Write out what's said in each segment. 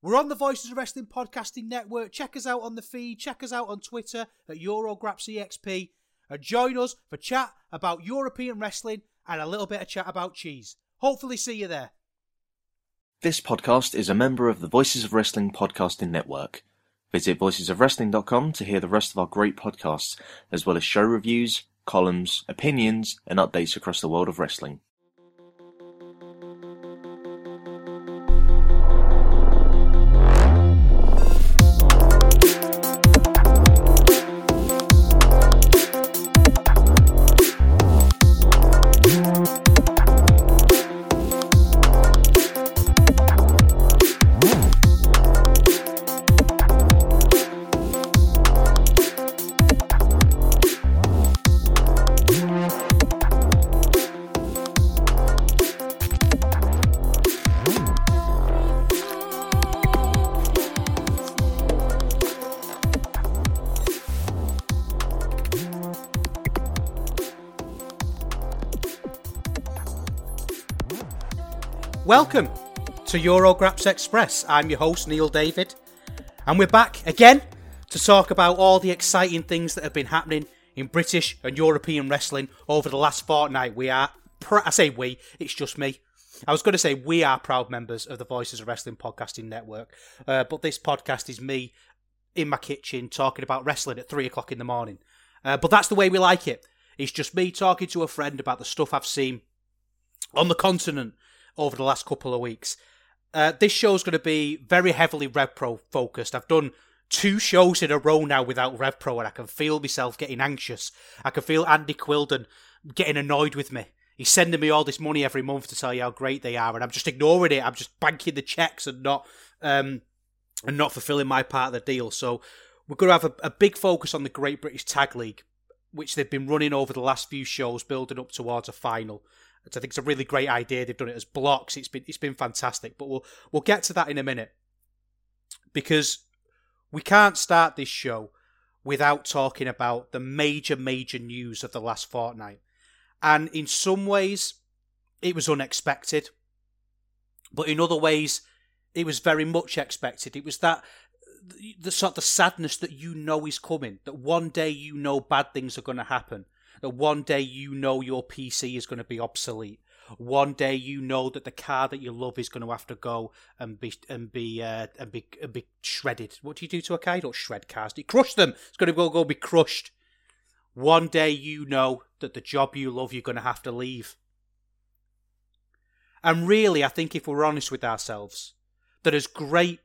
We're on the Voices of Wrestling Podcasting Network. Check us out on the feed. Check us out on Twitter at EuroGrapsEXP. And join us for chat about European wrestling and a little bit of chat about cheese. Hopefully, see you there. This podcast is a member of the Voices of Wrestling Podcasting Network. Visit voicesofwrestling.com to hear the rest of our great podcasts, as well as show reviews, columns, opinions, and updates across the world of wrestling. Welcome to Eurograps Express. I'm your host, Neil David, and we're back again to talk about all the exciting things that have been happening in British and European wrestling over the last fortnight. We are, pr- I say we, it's just me. I was going to say we are proud members of the Voices of Wrestling Podcasting Network, uh, but this podcast is me in my kitchen talking about wrestling at three o'clock in the morning. Uh, but that's the way we like it. It's just me talking to a friend about the stuff I've seen on the continent over the last couple of weeks. Uh, this show's going to be very heavily Rev Pro focused. I've done two shows in a row now without Rev Pro, and I can feel myself getting anxious. I can feel Andy Quildan getting annoyed with me. He's sending me all this money every month to tell you how great they are, and I'm just ignoring it. I'm just banking the checks and not um, and not fulfilling my part of the deal. So we're going to have a, a big focus on the Great British Tag League, which they've been running over the last few shows, building up towards a final. I think it's a really great idea. They've done it as blocks. It's been it's been fantastic. But we'll we'll get to that in a minute because we can't start this show without talking about the major major news of the last fortnight. And in some ways, it was unexpected, but in other ways, it was very much expected. It was that the sort of the sadness that you know is coming. That one day you know bad things are going to happen that one day you know your PC is going to be obsolete. One day you know that the car that you love is going to have to go and be and be uh, and be and be shredded. What do you do to a car? You don't shred cars. You crush them. It's going to go go be crushed. One day you know that the job you love you're going to have to leave. And really, I think if we're honest with ourselves, that as great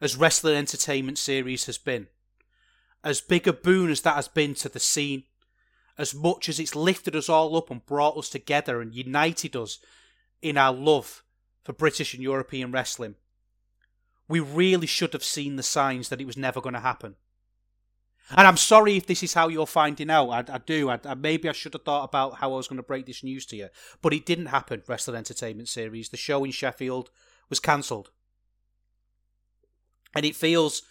as wrestling entertainment series has been, as big a boon as that has been to the scene, as much as it's lifted us all up and brought us together and united us in our love for British and European wrestling, we really should have seen the signs that it was never going to happen. And I'm sorry if this is how you're finding out. I, I do. I, I, maybe I should have thought about how I was going to break this news to you. But it didn't happen, Wrestling Entertainment Series. The show in Sheffield was cancelled. And it feels.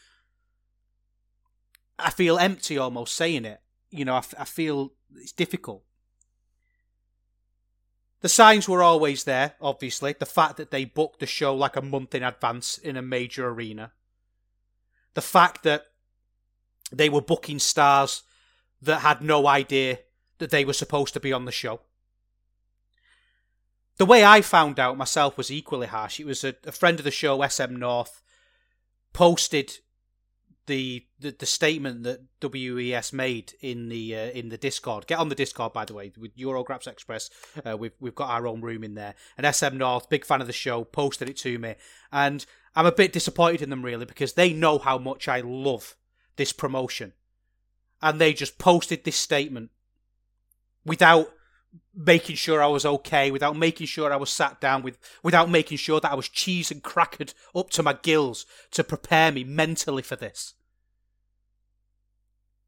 I feel empty almost saying it. You know, I, I feel it's difficult. The signs were always there, obviously. The fact that they booked the show like a month in advance in a major arena. The fact that they were booking stars that had no idea that they were supposed to be on the show. The way I found out myself was equally harsh. It was a, a friend of the show, SM North, posted the, the the statement that WES made in the uh, in the Discord. Get on the Discord, by the way, with Eurograps Express. Uh, we've we've got our own room in there. And SM North, big fan of the show, posted it to me, and I'm a bit disappointed in them really because they know how much I love this promotion, and they just posted this statement without making sure I was okay, without making sure I was sat down, with without making sure that I was cheese and crackered up to my gills to prepare me mentally for this.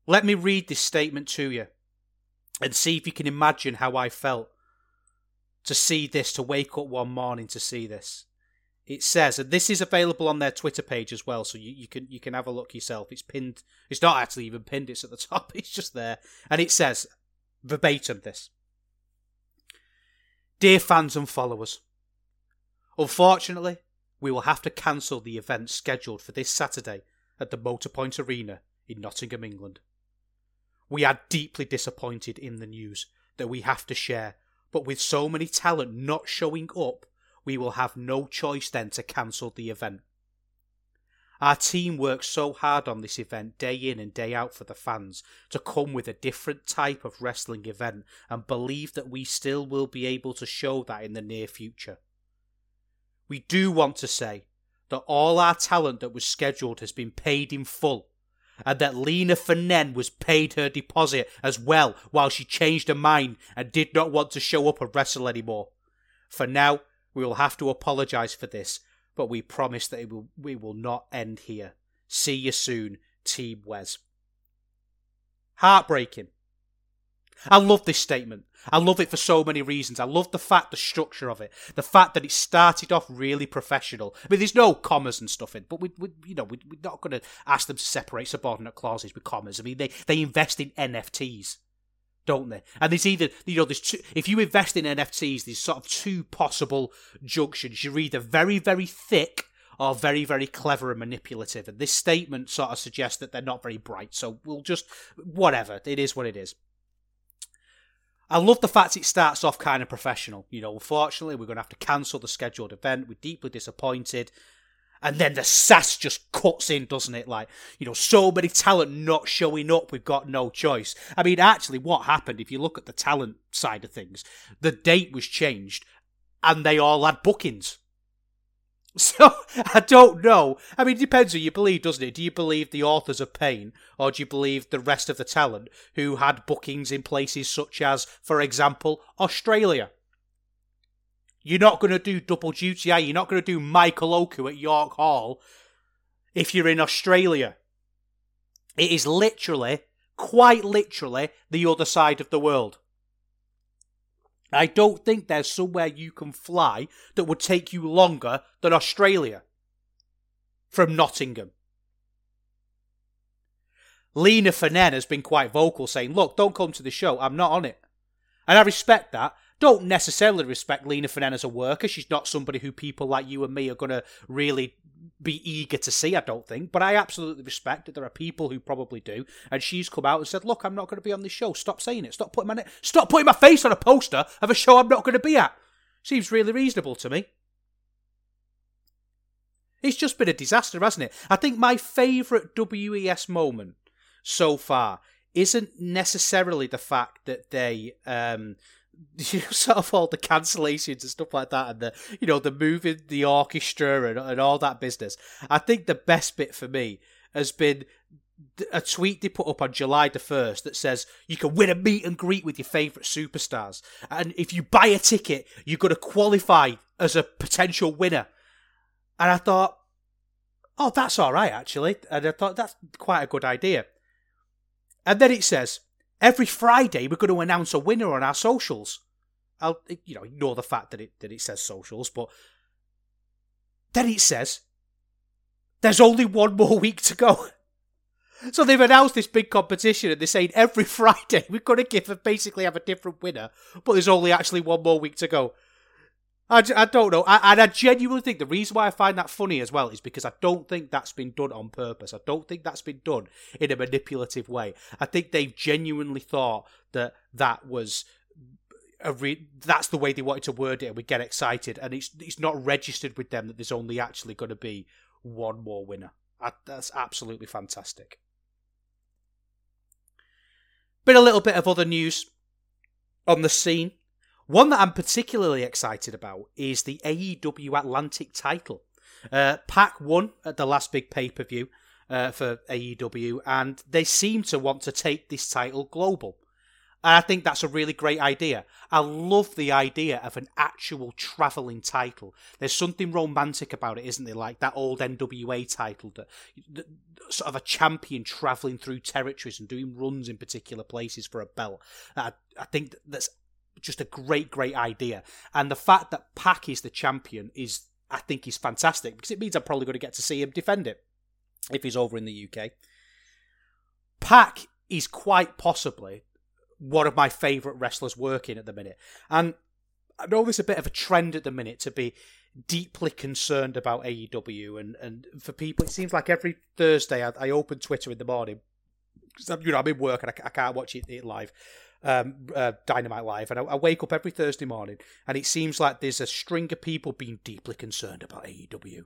Let me read this statement to you and see if you can imagine how I felt to see this, to wake up one morning to see this. It says, and this is available on their Twitter page as well, so you, you can you can have a look yourself. It's pinned. It's not actually even pinned. It's at the top. It's just there, and it says verbatim this. Dear fans and followers, unfortunately, we will have to cancel the event scheduled for this Saturday at the Motorpoint Arena in Nottingham, England. We are deeply disappointed in the news that we have to share, but with so many talent not showing up, we will have no choice then to cancel the event. Our team works so hard on this event day in and day out for the fans to come with a different type of wrestling event and believe that we still will be able to show that in the near future. We do want to say that all our talent that was scheduled has been paid in full and that Lina Fanene was paid her deposit as well while she changed her mind and did not want to show up and wrestle anymore. For now, we will have to apologise for this but we promise that it will, we will not end here. See you soon, Team Wes. Heartbreaking. I love this statement. I love it for so many reasons. I love the fact, the structure of it, the fact that it started off really professional. I mean, there's no commas and stuff in, but we, we you know, we, we're not going to ask them to separate subordinate clauses with commas. I mean, they they invest in NFTs don't they? And there's either you know there's two, if you invest in NFTs, there's sort of two possible junctions. You're either very very thick or very very clever and manipulative. And this statement sort of suggests that they're not very bright. So we'll just whatever it is, what it is. I love the fact it starts off kind of professional. You know, unfortunately, we're going to have to cancel the scheduled event. We're deeply disappointed and then the sass just cuts in, doesn't it? Like, you know, so many talent not showing up, we've got no choice. I mean, actually, what happened, if you look at the talent side of things, the date was changed and they all had bookings. So, I don't know. I mean, it depends who you believe, doesn't it? Do you believe the authors of Pain, or do you believe the rest of the talent who had bookings in places such as, for example, Australia? You're not going to do double duty, are you? You're not going to do Michael Oku at York Hall if you're in Australia. It is literally, quite literally, the other side of the world. I don't think there's somewhere you can fly that would take you longer than Australia from Nottingham. Lina Fanene has been quite vocal saying, Look, don't come to the show. I'm not on it. And I respect that don't necessarily respect Lina Fanene as a worker. She's not somebody who people like you and me are going to really be eager to see, I don't think. But I absolutely respect that there are people who probably do. And she's come out and said, look, I'm not going to be on this show. Stop saying it. Stop putting my, Stop putting my face on a poster of a show I'm not going to be at. Seems really reasonable to me. It's just been a disaster, hasn't it? I think my favourite WES moment so far isn't necessarily the fact that they um, you know, sort of all the cancellations and stuff like that, and the you know the moving the orchestra and, and all that business. I think the best bit for me has been a tweet they put up on July the 1st that says you can win a meet and greet with your favourite superstars. And if you buy a ticket, you're going to qualify as a potential winner. And I thought, oh, that's all right, actually. And I thought that's quite a good idea. And then it says, Every Friday, we're going to announce a winner on our socials. I'll, you know, ignore the fact that it that it says socials, but then it says there's only one more week to go. So they've announced this big competition, and they're saying every Friday we're going to give basically have a different winner, but there's only actually one more week to go. I, I don't know. I, and I genuinely think the reason why I find that funny as well is because I don't think that's been done on purpose. I don't think that's been done in a manipulative way. I think they've genuinely thought that that was a re- that's the way they wanted to word it, and we get excited, and it's it's not registered with them that there's only actually going to be one more winner. I, that's absolutely fantastic. Been a little bit of other news on the scene. One that I'm particularly excited about is the AEW Atlantic title. Uh, PAC won at the last big pay per view uh, for AEW, and they seem to want to take this title global. And I think that's a really great idea. I love the idea of an actual travelling title. There's something romantic about it, isn't there? Like that old NWA title, that, that sort of a champion travelling through territories and doing runs in particular places for a belt. I, I think that's just a great, great idea. And the fact that Pac is the champion is, I think, is fantastic because it means I'm probably going to get to see him defend it if he's over in the UK. Pac is quite possibly one of my favourite wrestlers working at the minute. And I know there's a bit of a trend at the minute to be deeply concerned about AEW, and, and for people, it seems like every Thursday I, I open Twitter in the morning because you know I'm in work and I, I can't watch it, it live, um, uh, Dynamite live, and I, I, wake up every Thursday morning, and it seems like there's a string of people being deeply concerned about AEW.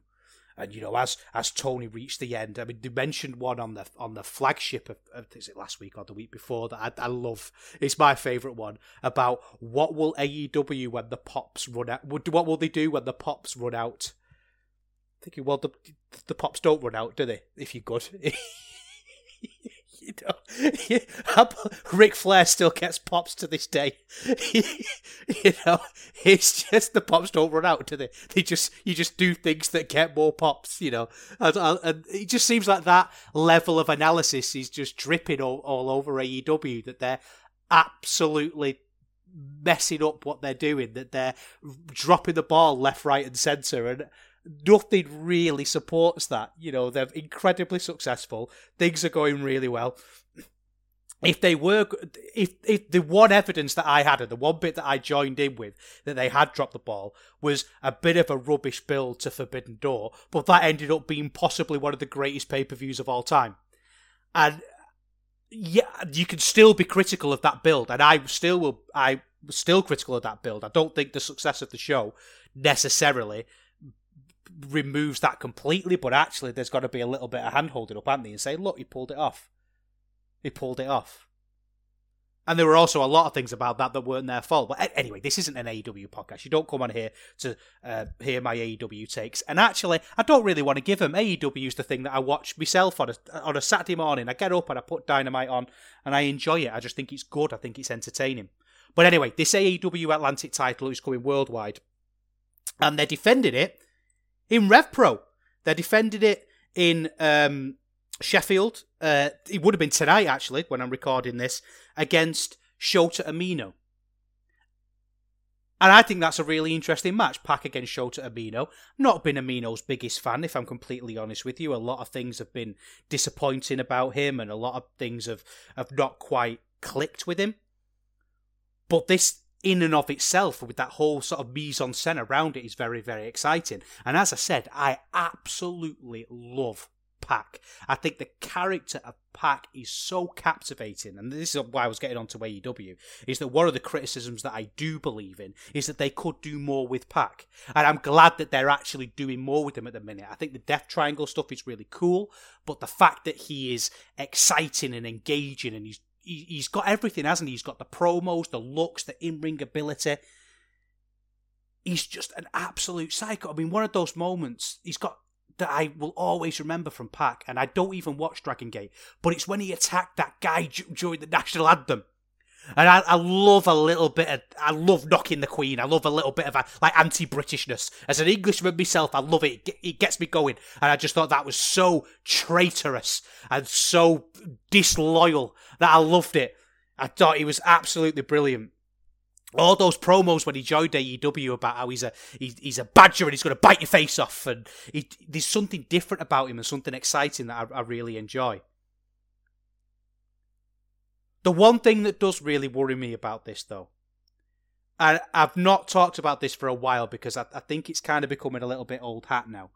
And you know, as as Tony reached the end, I mean, they mentioned one on the on the flagship of, of is it last week or the week before that I, I love. It's my favourite one about what will AEW when the pops run out. What will they do when the pops run out? Thinking, well, the the pops don't run out, do they? If you're good. you know, Ric Flair still gets pops to this day. you know, it's just the pops don't run out, do they? They just you just do things that get more pops. You know, and, and it just seems like that level of analysis is just dripping all, all over AEW. That they're absolutely messing up what they're doing. That they're dropping the ball left, right, and centre, and nothing really supports that. You know, they're incredibly successful. Things are going really well. If they were, if if the one evidence that I had and the one bit that I joined in with that they had dropped the ball was a bit of a rubbish build to Forbidden Door, but that ended up being possibly one of the greatest pay per views of all time. And yeah, you can still be critical of that build, and I still will. I was still critical of that build. I don't think the success of the show necessarily removes that completely, but actually there's got to be a little bit of hand holding up, haven't they? And say, look, he pulled it off. He pulled it off. And there were also a lot of things about that that weren't their fault. But anyway, this isn't an AEW podcast. You don't come on here to uh, hear my AEW takes. And actually, I don't really want to give them. AEW is the thing that I watch myself on a, on a Saturday morning. I get up and I put Dynamite on and I enjoy it. I just think it's good. I think it's entertaining. But anyway, this AEW Atlantic title is coming worldwide. And they're defending it in Rev Pro. They defended it in um, Sheffield. Uh, it would have been tonight, actually, when I'm recording this, against Shota Umino. And I think that's a really interesting match, Pac against Shota Umino. Not been Umino's biggest fan, if I'm completely honest with you. A lot of things have been disappointing about him, and a lot of things have, have not quite clicked with him. But this in and of itself, with that whole sort of mise en scène around it, is very, very exciting. And as I said, I absolutely love Pac. I think the character of Pac is so captivating, and this is why I was getting onto AEW, is that one of the criticisms that I do believe in is that they could do more with Pac. And I'm glad that they're actually doing more with him at the minute. I think the Death Triangle stuff is really cool, but the fact that he is exciting and engaging and he's he, has got everything, hasn't he? He's got the promos, the looks, the in ring ability. He's just an absolute psycho. I mean, one of those moments he's got that I will always remember from Pac, and I don't even watch Dragon Gate, but it's when he attacked that guy during the national anthem. And I, I love a little bit of, I love knocking the Queen. I love a little bit of a, like anti-Britishness. As an Englishman myself, I love it. it. Gets me going. And I just thought that was so traitorous and so disloyal that I loved it. I thought he was absolutely brilliant. All those promos when he joined AEW about how he's a he, he's a badger and he's going to bite your face off, and he, there's something different about him and something exciting that I, I really enjoy. The one thing that does really worry me about this, though, and I've not talked about this for a while because I, I think it's kind of becoming a little bit old hat now.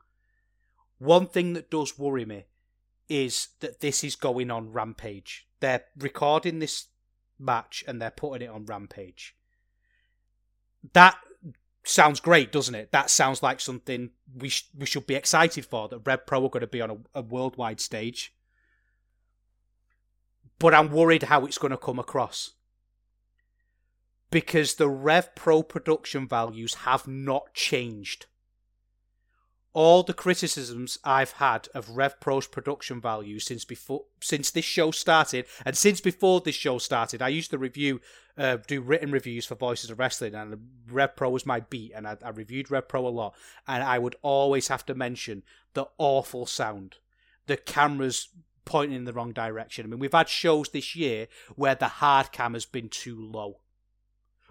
One thing that does worry me is that this is going on Rampage. They're recording this match and they're putting it on Rampage. That sounds great, doesn't it? That sounds like something we sh- we should be excited for. That Rev Pro are going to be on a, a worldwide stage but I'm worried how it's going to come across. Because the Rev Pro production values have not changed. all the criticisms I've had of RevPro's production value since before since this show started, and since before this show started, I used to review, uh, do written reviews for Voices of Wrestling, and RevPro was my beat, and I, I reviewed RevPro a lot, and I would always have to mention the awful sound, the cameras pointing in the wrong direction. I mean, we've had shows this year where the hard cam has been too low,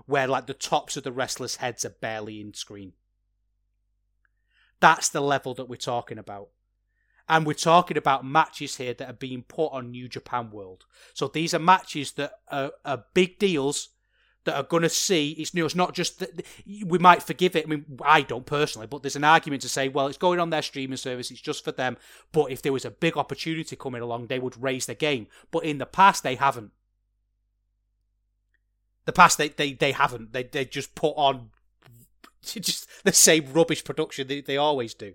where like the tops of the wrestlers' heads are barely in screen. That's the level that we're talking about. And we're talking about matches here that are being put on New Japan World. So these are matches that are, are big deals that are going to see it's new. It's not just that we might forgive it. I mean, I don't personally, but there's an argument to say, well, it's going on their streaming service. It's just for them. But if there was a big opportunity coming along, they would raise the game. But in the past, they haven't. The past, they they, they haven't. They they just put on just the same rubbish production they, they always do.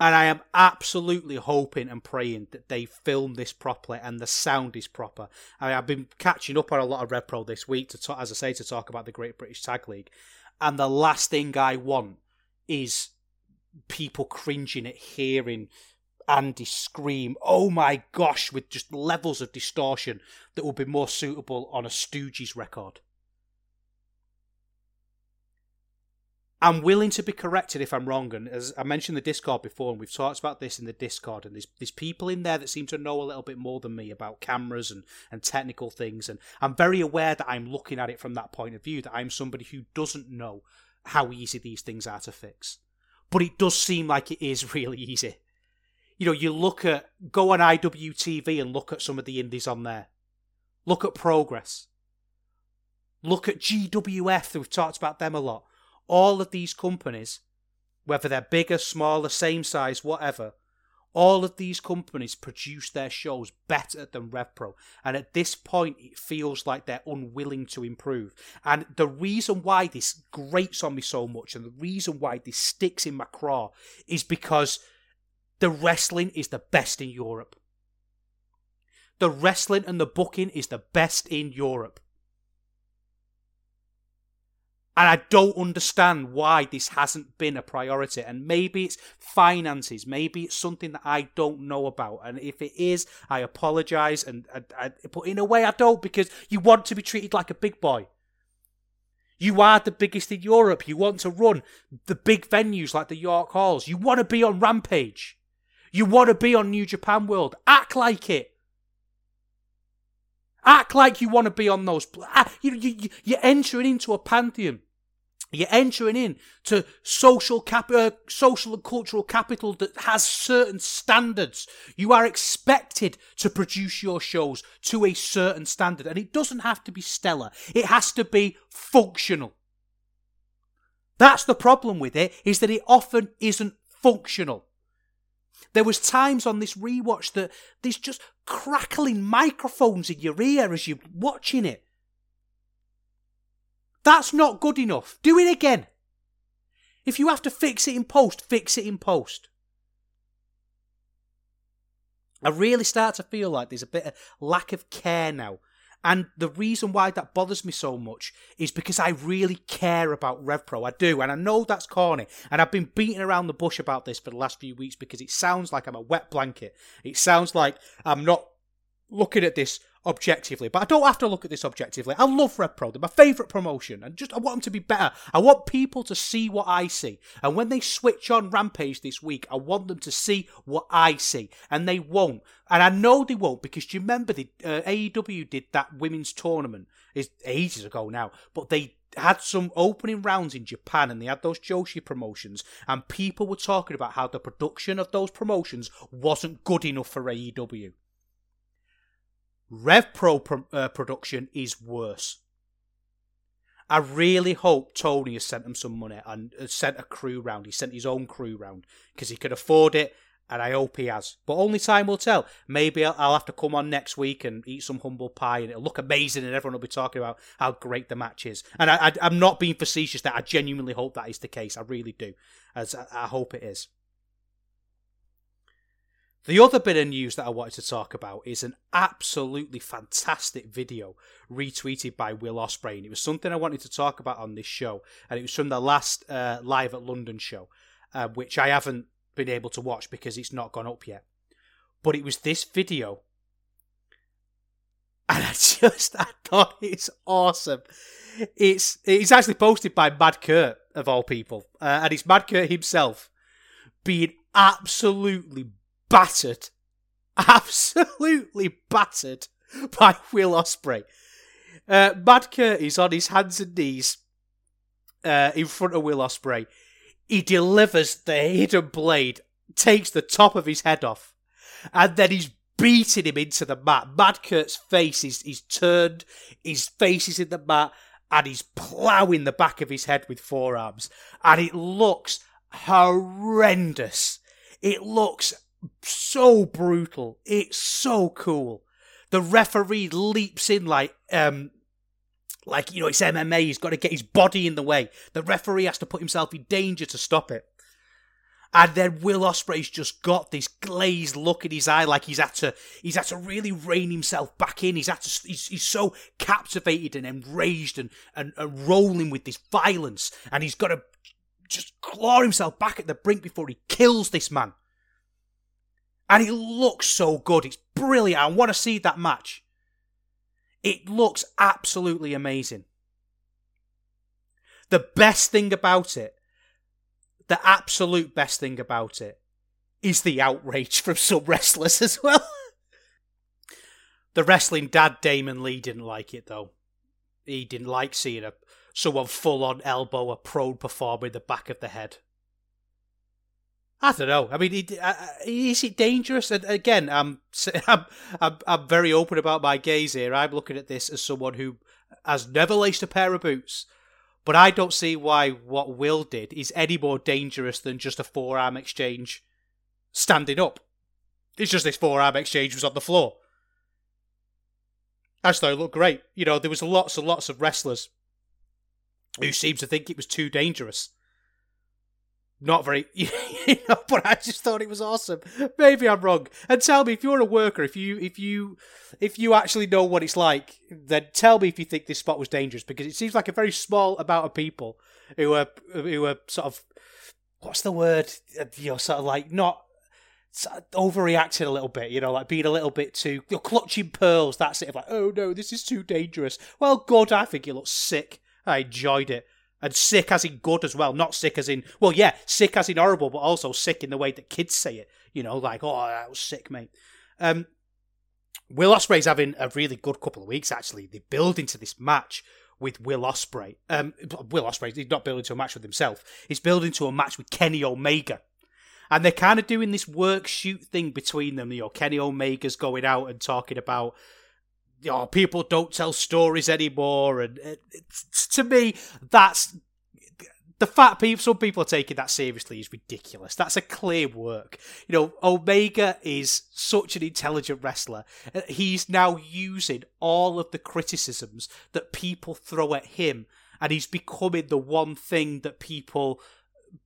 And I am absolutely hoping and praying that they film this properly and the sound is proper. I mean, I've been catching up on a lot of Rev Pro this week to talk, as I say, to talk about the Great British Tag League. And the last thing I want is people cringing at hearing Andy scream, oh my gosh, with just levels of distortion that would be more suitable on a Stooges record. I'm willing to be corrected if I'm wrong. And as I mentioned the Discord before, and we've talked about this in the Discord, and there's, there's people in there that seem to know a little bit more than me about cameras and, and technical things. And I'm very aware that I'm looking at it from that point of view, that I'm somebody who doesn't know how easy these things are to fix. But it does seem like it is really easy. You know, you look at, go on IWTV and look at some of the indies on there. Look at Progress. Look at GWF, we've talked about them a lot all of these companies, whether they're bigger, smaller, same size, whatever, all of these companies produce their shows better than RevPro. And at this point, it feels like they're unwilling to improve. And the reason why this grates on me so much and the reason why this sticks in my craw is because the wrestling is the best in Europe. The wrestling and the booking is the best in Europe. And I don't understand why this hasn't been a priority. And maybe it's finances. Maybe it's something that I don't know about. And if it is, I apologise. And I, I, but in a way, I don't because you want to be treated like a big boy. You are the biggest in Europe. You want to run the big venues like the York Halls. You want to be on Rampage. You want to be on New Japan World. Act like it. Act like you want to be on those. You, you, you're entering into a pantheon you're entering in to social cap, uh, social and cultural capital that has certain standards. You are expected to produce your shows to a certain standard, and it doesn't have to be stellar. It has to be functional. That's the problem with it, is that it often isn't functional. There was times on this rewatch that there's just crackling microphones in your ear as you're watching it. That's not good enough. Do it again. If you have to fix it in post, fix it in post. I really start to feel like there's a bit of lack of care now. And the reason why that bothers me so much is because I really care about RevPro. I do. And I know that's corny. And I've been beating around the bush about this for the last few weeks because it sounds like I'm a wet blanket. It sounds like I'm not looking at this objectively, but I don't have to look at this objectively. I love Rev Pro; they're my favourite promotion, and just I want them to be better. I want people to see what I see, and when they switch on Rampage this week, I want them to see what I see, and they won't. And I know they won't because do you remember the uh, AEW did that women's tournament is ages ago now, but they had some opening rounds in Japan and they had those Joshi promotions and people were talking about how the production of those promotions wasn't good enough for AEW. RevPro pro, uh, production is worse. I really hope Tony has sent him some money and sent a crew round. He sent his own crew round because he could afford it, and I hope he has. But only time will tell. Maybe I'll, I'll, have to come on next week and eat some humble pie, and it'll look amazing, and everyone will be talking about how great the match is. And I, am not being facetious. That I genuinely hope that is the case. I really do, as I, I hope it is. The other bit of news that I wanted to talk about is an absolutely fantastic video retweeted by Will Ospreay. And it was something I wanted to talk about on this show, and it was from the last uh, Live at London show. uh, which I haven't been able to watch because it's not gone up yet. But it was this video. And I just, I thought it's awesome. It's it's actually posted by Mad Kurt of all people, uh, and it's Mad Kurt himself being absolutely battered, absolutely battered by Will Ospreay. Uh, Mad Kurt is on his hands and knees uh, in front of Will Ospreay. He delivers the hidden blade, takes the top of his head off, and then he's beating him into the mat. Mad Kurt's face is, is turned, his face is in the mat, and he's ploughing the back of his head with forearms. And it looks horrendous. It looks so brutal. It's so cool. The referee leaps in like um like you know it's MMA. He's got to get his body in the way. The referee has to put himself in danger to stop it. And then Will Ospreay's just got this glazed look in his eye, like he's had to he's had to really rein himself back in. He's had to he's, he's so captivated and enraged and, and and rolling with this violence, and he's got to just claw himself back at the brink before he kills this man. And it looks so good. It's brilliant. I want to see that match. It looks absolutely amazing. The best thing about it the absolute best thing about it is the outrage from some wrestlers as well. the wrestling dad Damon Lee didn't like it though. He didn't like seeing a someone full on elbow a prone performer in the back of the head. I don't know. I mean, uh, is it dangerous? And again, I'm, I'm, I'm, I'm very open about my gaze here. I'm looking at this as someone who has never laced a pair of boots, but I don't see why what Will did is any more dangerous than just a forearm exchange standing up. It's just this forearm exchange was on the floor. I just thought it looked great. You know, there was lots and lots of wrestlers who seemed to think it was too dangerous not very, you know, but I just thought it was awesome. Maybe I'm wrong. And tell me if you're a worker, if you if you if you actually know what it's like, then tell me if you think this spot was dangerous because it seems like a very small amount of people who are who are sort of what's the word? You know, sort of like not overreacting a little bit, you know, like being a little bit too you're clutching pearls. That's it. Like, oh no, this is too dangerous. Well, God, I think it looks sick. I enjoyed it. And sick as in good as well, not sick as in well, yeah, sick as in horrible, but also sick in the way that kids say it. You know, like oh, that was sick, mate. Um, Will Ospreay's having a really good couple of weeks. Actually, they build into this match with Will Ospreay. Um, Will Ospreay, he's not building to a match with himself. He's building to a match with Kenny Omega. And they're kind of doing this work shoot thing between them. You know, Kenny Omega's going out and talking about oh, people don't tell stories anymore. And to me, that's the fact people, some people are taking that seriously is ridiculous. That's a clear work. You know, Omega is such an intelligent wrestler. Uh, he's now using all of the criticisms that people throw at him, and he's becoming the one thing that people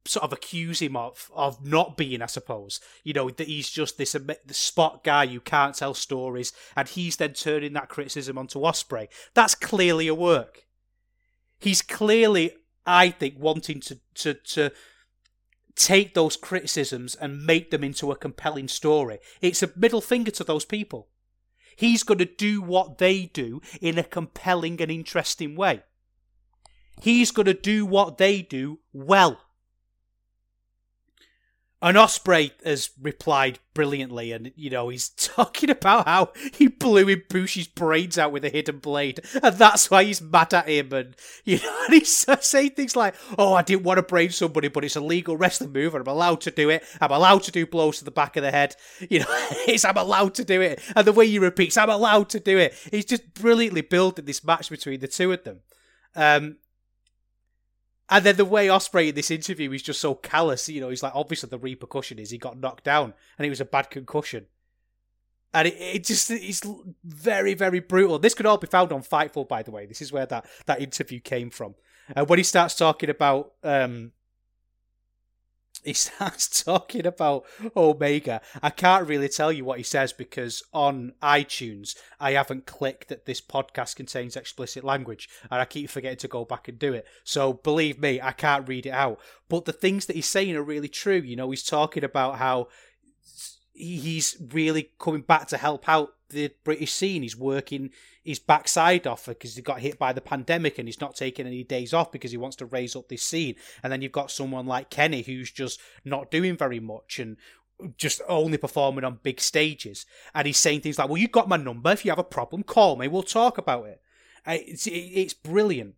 sort of accuse him of of not being, I suppose. You know that he's just this spot guy you can't tell stories, and he's then turning that criticism onto Ospreay. That's clearly a work. He's clearly, I think, wanting to to to take those criticisms and make them into a compelling story. It's a middle finger to those people. He's going to do what they do in a compelling and interesting way. He's going to do what they do well. And Ospreay has replied brilliantly, and you know he's talking about how he blew Ibushi's brains out with a hidden blade, and that's why he's mad at him. And you know, and he's saying things like, "Oh, I didn't want to brain somebody, but it's a legal wrestling move, and I'm allowed to do it. I'm allowed to do blows to the back of the head. You know, it's I'm allowed to do it." And the way he repeats, "I'm allowed to do it," he's just brilliantly building this match between the two of them. Um, and then the way Ospreay in this interview is just so callous, you know, he's like, obviously the repercussion is he got knocked down and it was a bad concussion. And it, it just it's very, very brutal. This could all be found on Fightful, by the way. This is where that, that interview came from. And when he starts talking about um, he starts talking about Omega. I can't really tell you what he says because on iTunes I haven't clicked that this podcast contains explicit language and I keep forgetting to go back and do it. So believe me, I can't read it out. But the things that he's saying are really true. You know, he's talking about how he's really coming back to help out the British scene. He's working his backside off because he got hit by the pandemic and he's not taking any days off because he wants to raise up this scene. And then you've got someone like Kenny who's just not doing very much and just only performing on big stages. And he's saying things like, "Well, you got my number. If you have a problem, call me. We'll talk about it." Uh, it's it's brilliant.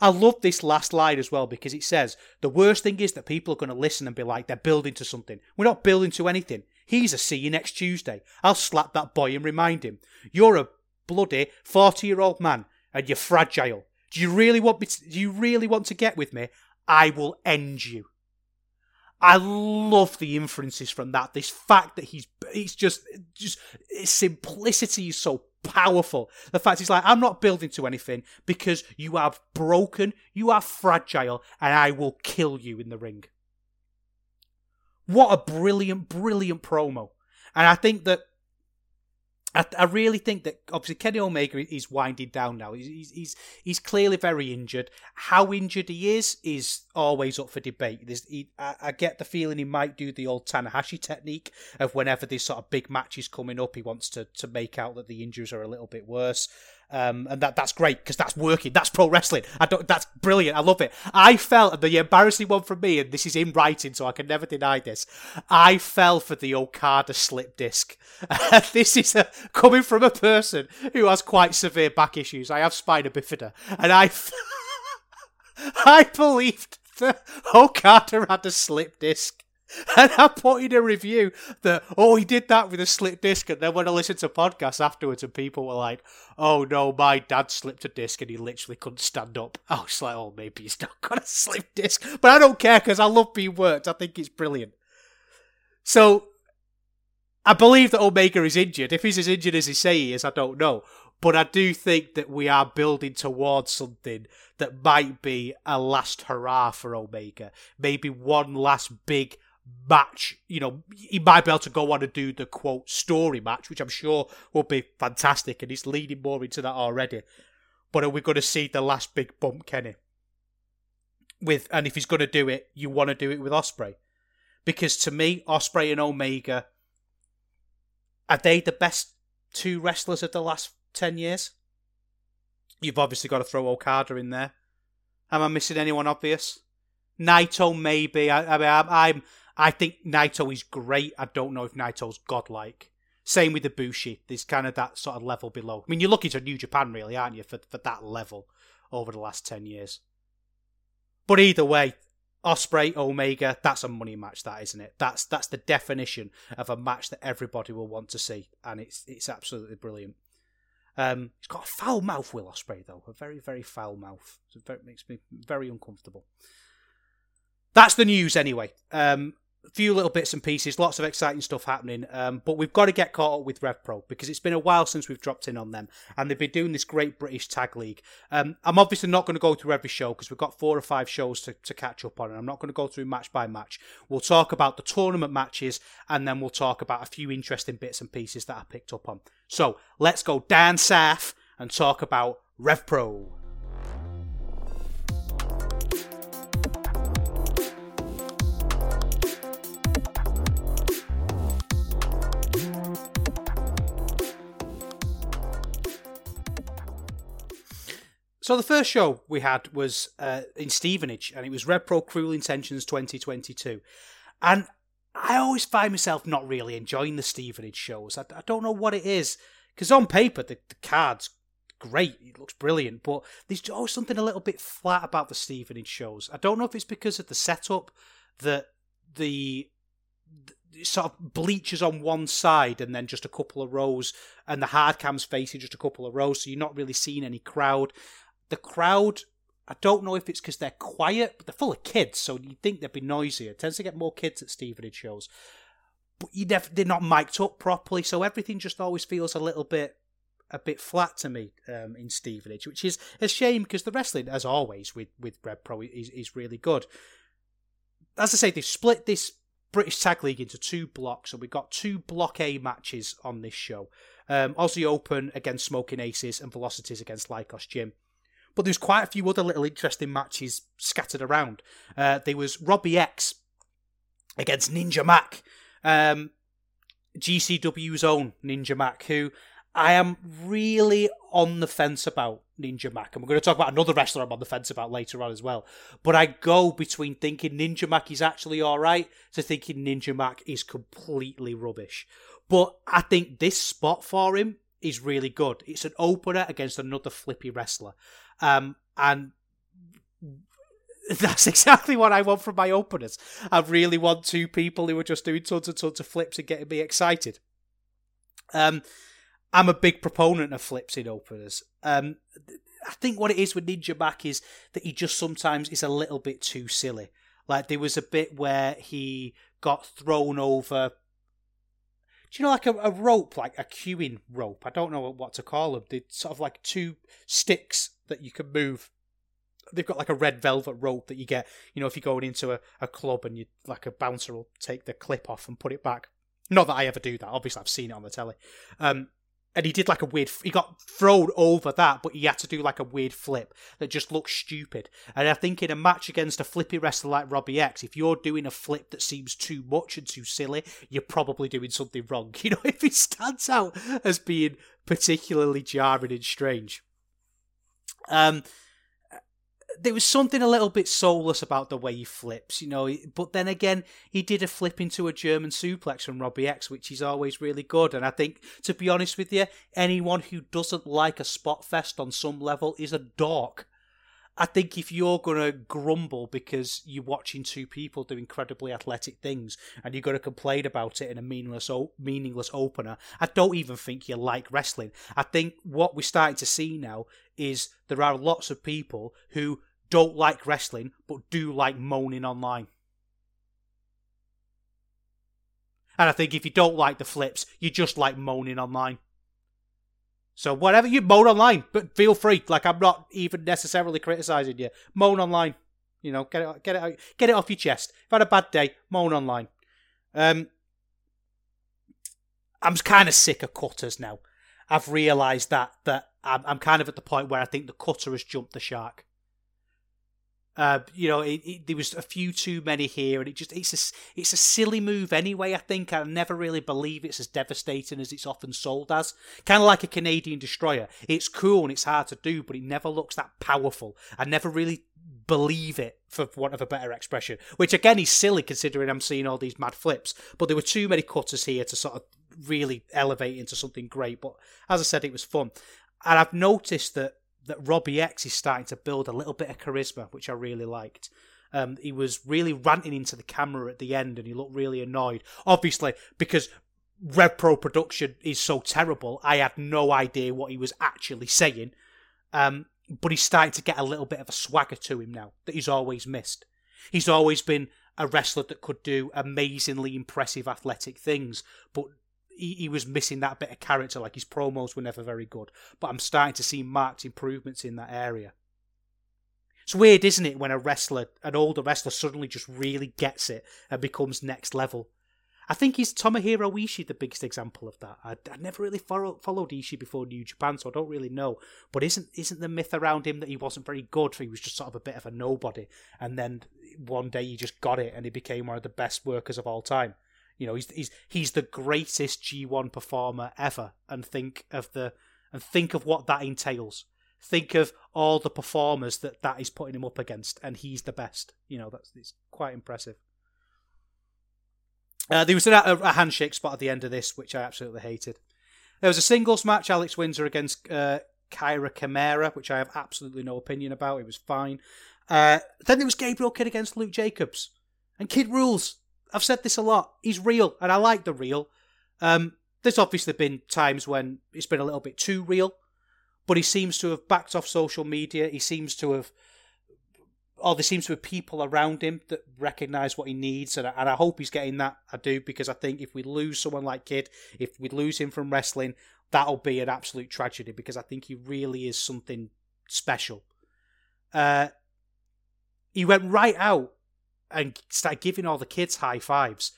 I love this last line as well because it says the worst thing is that people are going to listen and be like they're building to something. We're not building to anything. He's a see you next Tuesday. I'll slap that boy and remind him. You're a bloody 40 year old man and you're fragile. Do you really want me to, do you really want to get with me? I will end you. I love the inferences from that. This fact that he's he's just just simplicity is so powerful. The fact he's like, I'm not building to anything because you are broken, you are fragile, and I will kill you in the ring. What a brilliant, brilliant promo. And I think that I, I, really think that obviously Kenny Omega is winding down now. He's, he's he's clearly very injured. How injured he is is always up for debate. He, I, I, get the feeling he might do the old Tanahashi technique of whenever this sort of big match is coming up, he wants to to make out that the injuries are a little bit worse. Um, and that that's great because that's working. That's pro wrestling. I don't. That's brilliant. I love it. I felt the embarrassing one for me, and this is in writing, so I can never deny this. I fell for the Okada slip disc. this is a, coming from a person who has quite severe back issues. I have spina bifida, and I, I believed that Okada had a slip disc. And I put in a review that, oh, he did that with a slip disc. And then when I listened to podcasts afterwards, and people were like, oh no, my dad slipped a disc and he literally couldn't stand up. I was like, oh, maybe he's not got a slip disc. But I don't care because I love being worked. I think it's brilliant. So I believe that Omega is injured. If he's as injured as he say he is, I don't know. But I do think that we are building towards something that might be a last hurrah for Omega. Maybe one last big match. You know, he might be able to go on and do the quote story match, which I'm sure will be fantastic, and he's leading more into that already. But are we going to see the last big bump, Kenny? With and if he's going to do it, you want to do it with Ospreay, because to me, Ospreay and Omega are they the best two wrestlers of the last ten years? You've obviously got to throw Okada in there. Am I missing anyone obvious? Naito maybe. I, I mean, I'm, I'm I think Naito is great. I don't know if Naito's godlike. Same with Ibushi. There's kind of that sort of level below. I mean, you're looking to New Japan, really, aren't you, for, for that level over the last 10 years? But either way, Ospreay Omega, that's a money match, that isn't it? That's that's the definition of a match that everybody will want to see, and it's it's absolutely brilliant. Um, he's got a foul mouth, Will Ospreay, though, a very very foul mouth. It makes me very uncomfortable. That's the news anyway. Um, a few little bits and pieces, lots of exciting stuff happening. Um, but we've got to get caught up with RevPro because it's been a while since we've dropped in on them, and they've been doing this great British tag league. Um, I'm obviously not going to go through every show because we've got four or five shows to, to catch up on, and I'm not going to go through match by match. We'll talk about the tournament matches, and then we'll talk about a few interesting bits and pieces that I picked up on. So let's go down south and talk about RevPro. So the first show we had was uh, in Stevenage, and it was RevPro Cruel Intentions 2022, and I always find myself not really enjoying the Stevenage shows. I, I don't know what it is, because on paper the, the card's great, it looks brilliant, but there's always something a little bit flat about the Stevenage shows. I don't know if it's because of the setup that the sort of bleachers on one side and then just a couple of rows and the hard cams facing just a couple of rows so you're not really seeing any crowd the crowd, I don't know if it's because they're quiet, but they're full of kids, so you'd think they'd be noisier. It tends to get more kids at Stevenage shows. But you def- they're not mic'd up properly, so everything just always feels a little bit a bit flat to me um, in Stevenage, which is a shame because the wrestling, as always, with with Rev Pro is, is really good. as I say, they've split this British Tag League into two blocks, and we've got two Block A matches on this show. Um, Aussie Open against Smoking Aces and Velocities against Lykos Gym. But there's quite a few other little interesting matches scattered around. Uh, there was Robbie X against Ninja Mac, um, GCW's own Ninja Mac, who I am really on the fence about Ninja Mac. And we're going to talk about another wrestler I'm on the fence about later on as well. But I go between thinking Ninja Mac is actually alright to thinking Ninja Mac is completely rubbish. But I think this spot for him is really good. It's an opener against another flippy wrestler. Um, and that's exactly what I want from my openers. I really want two people who are just doing tons and tons of flips and getting me excited. Um, I'm a big proponent of flips in openers. Um, I think what it is with Ninja Mac is that he just sometimes is a little bit too silly. Like there was a bit where he got thrown over. Do you know like a, a rope, like a queuing rope? I don't know what to call them. They're sort of like two sticks that you can move. They've got like a red velvet rope that you get. You know, if you're going into a, a club and you like a bouncer will take the clip off and put it back. Not that I ever do that. Obviously, I've seen it on the telly. Um, and he did like a weird he got thrown over that but he had to do like a weird flip that just looked stupid and i think in a match against a flippy wrestler like robbie x if you're doing a flip that seems too much and too silly you're probably doing something wrong you know if he stands out as being particularly jarring and strange um there was something a little bit soulless about the way he flips, you know. But then again, he did a flip into a German suplex from Robbie X, which is always really good. And I think, to be honest with you, anyone who doesn't like a spot fest on some level is a dork. I think if you're gonna grumble because you're watching two people do incredibly athletic things and you're gonna complain about it in a meaningless meaningless opener, I don't even think you like wrestling. I think what we're starting to see now is there are lots of people who don't like wrestling but do like moaning online. And I think if you don't like the flips, you just like moaning online. So whatever you moan online, but feel free. Like I'm not even necessarily criticizing you. Moan online. You know, get it, get it, get it off your chest. If I had a bad day, moan online. Um, I'm kind of sick of cutters now. I've realised that that I'm, I'm kind of at the point where I think the cutter has jumped the shark. Uh, you know, it, it, there was a few too many here, and it just it's a it's a silly move anyway. I think I never really believe it's as devastating as it's often sold as. Kind of like a Canadian destroyer. It's cool and it's hard to do, but it never looks that powerful. I never really believe it, for want of a better expression. Which again is silly considering I'm seeing all these mad flips. But there were too many cutters here to sort of really elevate into something great. But as I said, it was fun, and I've noticed that that Robbie X is starting to build a little bit of charisma, which I really liked. Um, he was really ranting into the camera at the end, and he looked really annoyed. Obviously, because Rev Pro production is so terrible, I had no idea what he was actually saying. Um, but he's starting to get a little bit of a swagger to him now that he's always missed. He's always been a wrestler that could do amazingly impressive athletic things, but he, he was missing that bit of character. Like his promos were never very good, but I'm starting to see marked improvements in that area. It's weird, isn't it, when a wrestler, an older wrestler, suddenly just really gets it and becomes next level. I think he's Tomohiro Ishii the biggest example of that. I, I never really follow, followed Ishii before New Japan, so I don't really know. But isn't isn't the myth around him that he wasn't very good? He was just sort of a bit of a nobody, and then one day he just got it and he became one of the best workers of all time. You know, he's he's he's the greatest G1 performer ever, and think of the and think of what that entails. Think of all the performers that that is putting him up against, and he's the best. You know, that's it's quite impressive. Uh, there was a, a, handshake spot at the end of this, which I absolutely hated. There was a singles match, Alex Windsor against uh, Kyra Chimera, which I have absolutely no opinion about. It was fine. Uh, then there was Gabriel Kidd against Luke Jacobs. And Kidd rules. I've said this a lot. He's real, and I like the real. Um, there's obviously been times when it's been a little bit too real, but he seems to have backed off social media. He seems to have, or there seems to be people around him that recognise what he needs, and I, and I hope he's getting that. I do because I think if we lose someone like Kidd, if we lose him from wrestling, that'll be an absolute tragedy because I think he really is something special. Uh, he went right out and started giving all the kids high fives.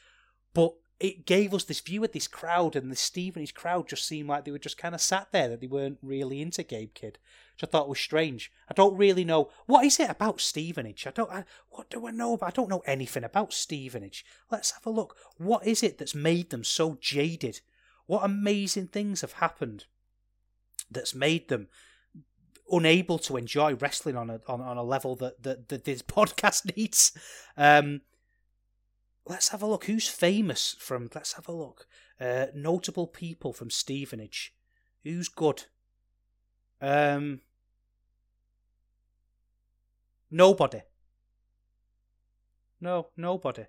But it gave us this view of this crowd, and the Stevenage crowd just seemed like they were just kind of sat there, that they weren't really into Gabe Kidd, which I thought was strange. I don't really know what is it about Stevenage. I don't. I, what do I know about? I don't know anything about Stevenage. Let's have a look. What is it that's made them so jaded? What amazing things have happened that's made them unable to enjoy wrestling on a on, on a level that, that, that this podcast needs. Um, let's have a look. Who's famous from? Let's have a look. Uh, notable people from Stevenage. Who's good? Um, nobody. No, nobody.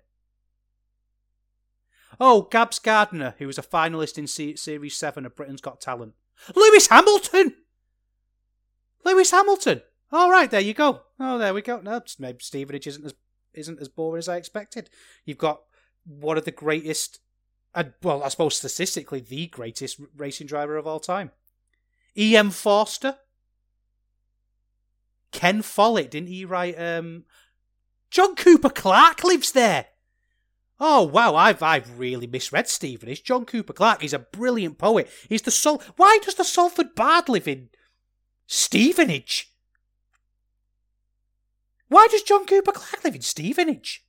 Oh, Gabs Gardner, who was a finalist in C- Series 7 of Britain's Got Talent. Lewis Hamilton! Lewis Hamilton! All right, there you go. Oh, there we go. No, maybe Stevenage isn't as isn't as boring as I expected. You've got one of the greatest, and well, I suppose statistically the greatest racing driver of all time. E.M. Forster. Ken Follett, didn't he write? Um, John Cooper Clarke lives there. Oh wow, I've I've really misread Stevenage. John Cooper Clarke. He's a brilliant poet. He's the Sol. Why does the Salford Bard live in Stevenage? Why does John Cooper Clarke live in Stevenage?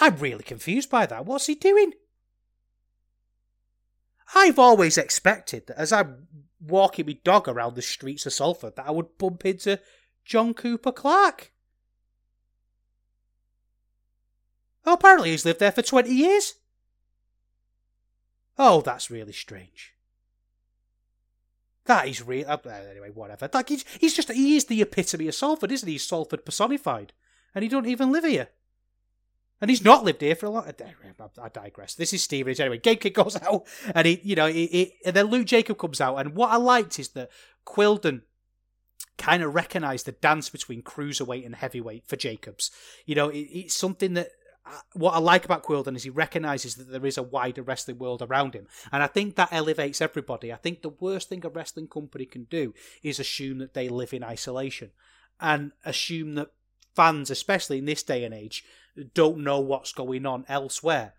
I'm really confused by that. What's he doing? I've always expected that as I'm walking my dog around the streets of Salford that I would bump into John Cooper Clarke. Oh, apparently he's lived there for 20 years. Oh, that's really strange. That is real. Uh, anyway, whatever. Like he's, he's just he is the epitome of Salford, isn't he? He's Salford personified, and he don't even live here. And he's not lived here for a long. I digress. This is Stevenage anyway. Gabe Kidd goes out, and he, you know, he, he, and then Luke Jacob comes out, and what I liked is that Quildan kind of recognised the dance between cruiserweight and heavyweight for Jacobs. You know, it, it's something that what I like about Quildan is he recognises that there is a wider wrestling world around him, and I think that elevates everybody. I think the worst thing a wrestling company can do is assume that they live in isolation, and assume that fans, especially in this day and age, don't know what's going on elsewhere.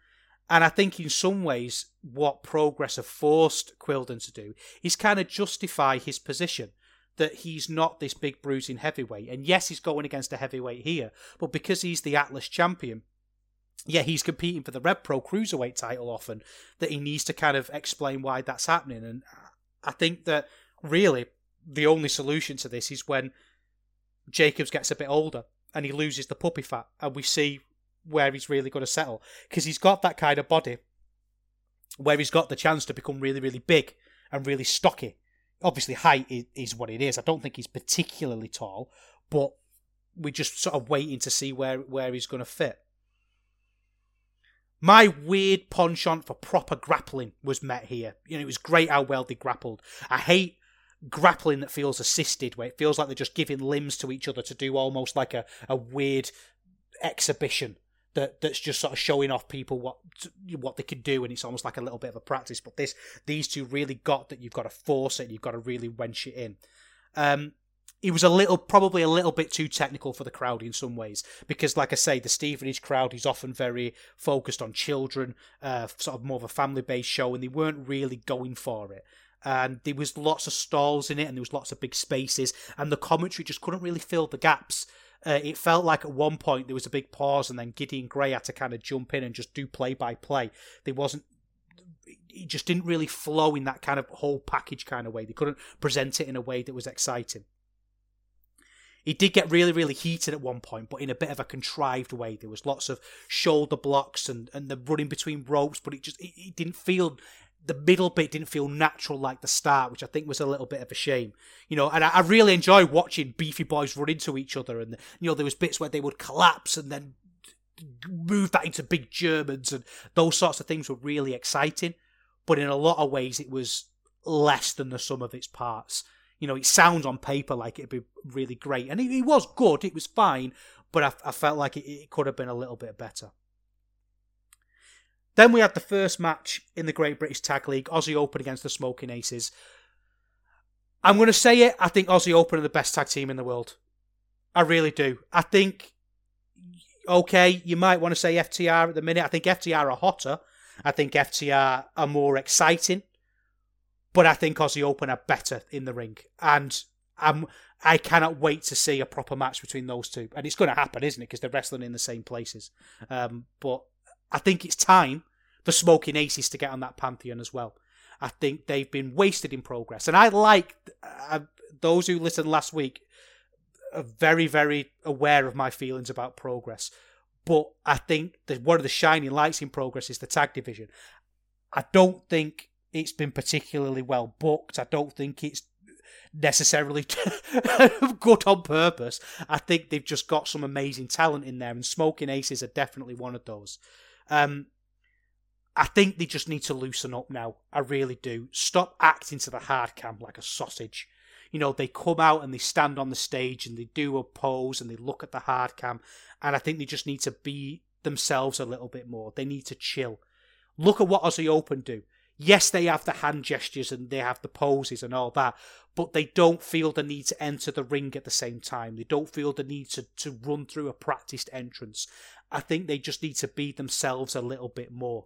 And I think in some ways, what Progress have forced Quildan to do is kind of justify his position that he's not this big bruising heavyweight. And yes, he's going against a heavyweight here, but because he's the Atlas champion, yeah, he's competing for the Rev Pro Cruiserweight title often, that he needs to kind of explain why that's happening. And I think that really the only solution to this is when Jacobs gets a bit older and he loses the puppy fat and we see where he's really going to settle. Because he's got that kind of body where he's got the chance to become really, really big and really stocky. Obviously, height is what it is. I don't think he's particularly tall, but we're just sort of waiting to see where, where he's going to fit. My weird penchant for proper grappling was met here. You know, it was great how well they grappled. I hate grappling that feels assisted, where it feels like they're just giving limbs to each other to do almost like a, a weird exhibition that that's just sort of showing off people what what they can do, and it's almost like a little bit of a practice. But this these two really got that you've got to force it, you've got to really wench it in. Um, he was a little, probably a little bit too technical for the crowd in some ways, because, like I say, the Stevenage crowd is often very focused on children, uh, sort of more of a family-based show, and they weren't really going for it. And there was lots of stalls in it, and there was lots of big spaces, and the commentary just couldn't really fill the gaps. Uh, it felt like at one point there was a big pause, and then Gideon Grey had to kind of jump in and just do play by play. There wasn't it just didn't really flow in that kind of whole package kind of way. They couldn't present it in a way that was exciting. He did get really, really heated at one point, but in a bit of a contrived way. There was lots of shoulder blocks and, and the running between ropes, but it just it, it didn't feel the middle bit didn't feel natural like the start, which I think was a little bit of a shame. You know, and I, I really enjoy watching beefy boys run into each other, and you know there was bits where they would collapse and then move that into big Germans, and those sorts of things were really exciting. But in a lot of ways, it was less than the sum of its parts you know, it sounds on paper like it'd be really great, and it, was good. It was fine, but I, I felt like it, it could have been a little bit better. Then we had the first match in the Great British Tag League, Aussie Open against the Smoking Aces. I'm going to say it. I think Aussie Open are the best tag team in the world. I really do. I think okay, you might want to say FTR at the minute. I think FTR are hotter. I think FTR are more exciting. But I think Aussie Open are better in the ring. And I'm, I cannot wait to see a proper match between those two. And it's going to happen, isn't it? Because they're wrestling in the same places. Um, but I think it's time for Smoking Aces to get on that pantheon as well. I think they've been wasted in progress. And I like uh, those who listened last week are very, very aware of my feelings about progress. But I think one of the shining lights in progress is the tag division. I don't think it's been particularly well booked. I don't think it's necessarily good on purpose. I think they've just got some amazing talent in there, and Smoking Aces are definitely one of those. Um, I think they just need to loosen up now. I really do. Stop acting to the hard cam like a sausage you know, they come out and they stand on the stage and they do a pose and they look at the hard cam. And I think they just need to be themselves a little bit more. They need to chill. Look at what Aussie Open do. Yes, they have the hand gestures and they have the poses and all that, but they don't feel the need to enter the ring at the same time. They don't feel the need to, to run through a practiced entrance. I think they just need to be themselves a little bit more.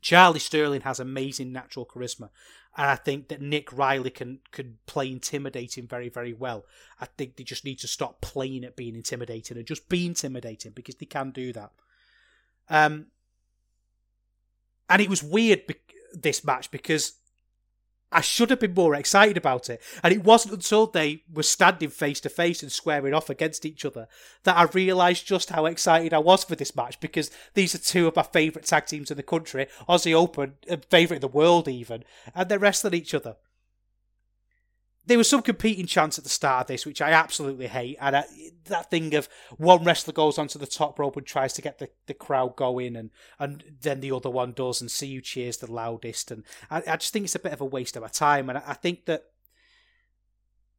Charlie Sterling has amazing natural charisma, and I think that Nick Riley can can play intimidating very very well. I think they just need to stop playing at being intimidating and just be intimidating because they can do that. Um, and it was weird be- this match because I should have been more excited about it. And it wasn't until they were standing face to face and squaring off against each other that I realised just how excited I was for this match because these are two of my favourite tag teams in the country, Aussie Open, favourite in the world even, and they're wrestling each other there was some competing chants at the start of this, which I absolutely hate. And I, that thing of one wrestler goes onto the top rope and tries to get the, the crowd going, and, and then the other one does, and see who cheers the loudest. And I, I just think it's a bit of a waste of my time. And I, I think that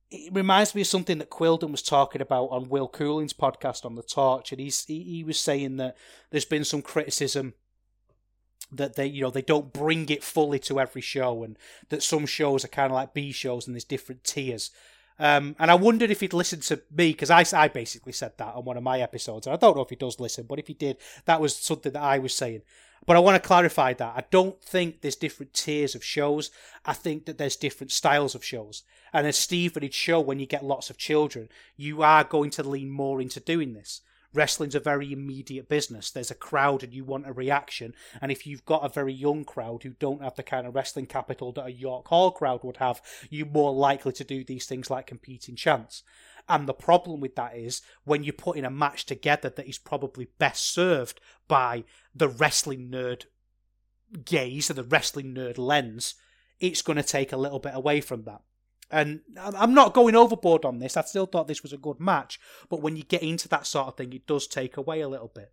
it reminds me of something that Quildan was talking about on Will Cooling's podcast on the Torch, and he's he, he was saying that there's been some criticism that they you know they don't bring it fully to every show and that some shows are kind of like B shows and there's different tiers. Um, and I wondered if he'd listened to me because I, I basically said that on one of my episodes. And I don't know if he does listen, but if he did, that was something that I was saying. But I want to clarify that. I don't think there's different tiers of shows. I think that there's different styles of shows. And as Steve would show, when you get lots of children, you are going to lean more into doing this wrestling's a very immediate business. There's a crowd and you want a reaction. And if you've got a very young crowd who don't have the kind of wrestling capital that a York Hall crowd would have, you're more likely to do these things like competing chants. And the problem with that is when you're putting a match together that is probably best served by the wrestling nerd gaze and the wrestling nerd lens, it's going to take a little bit away from that. And I'm not going overboard on this. I still thought this was a good match. But when you get into that sort of thing, it does take away a little bit.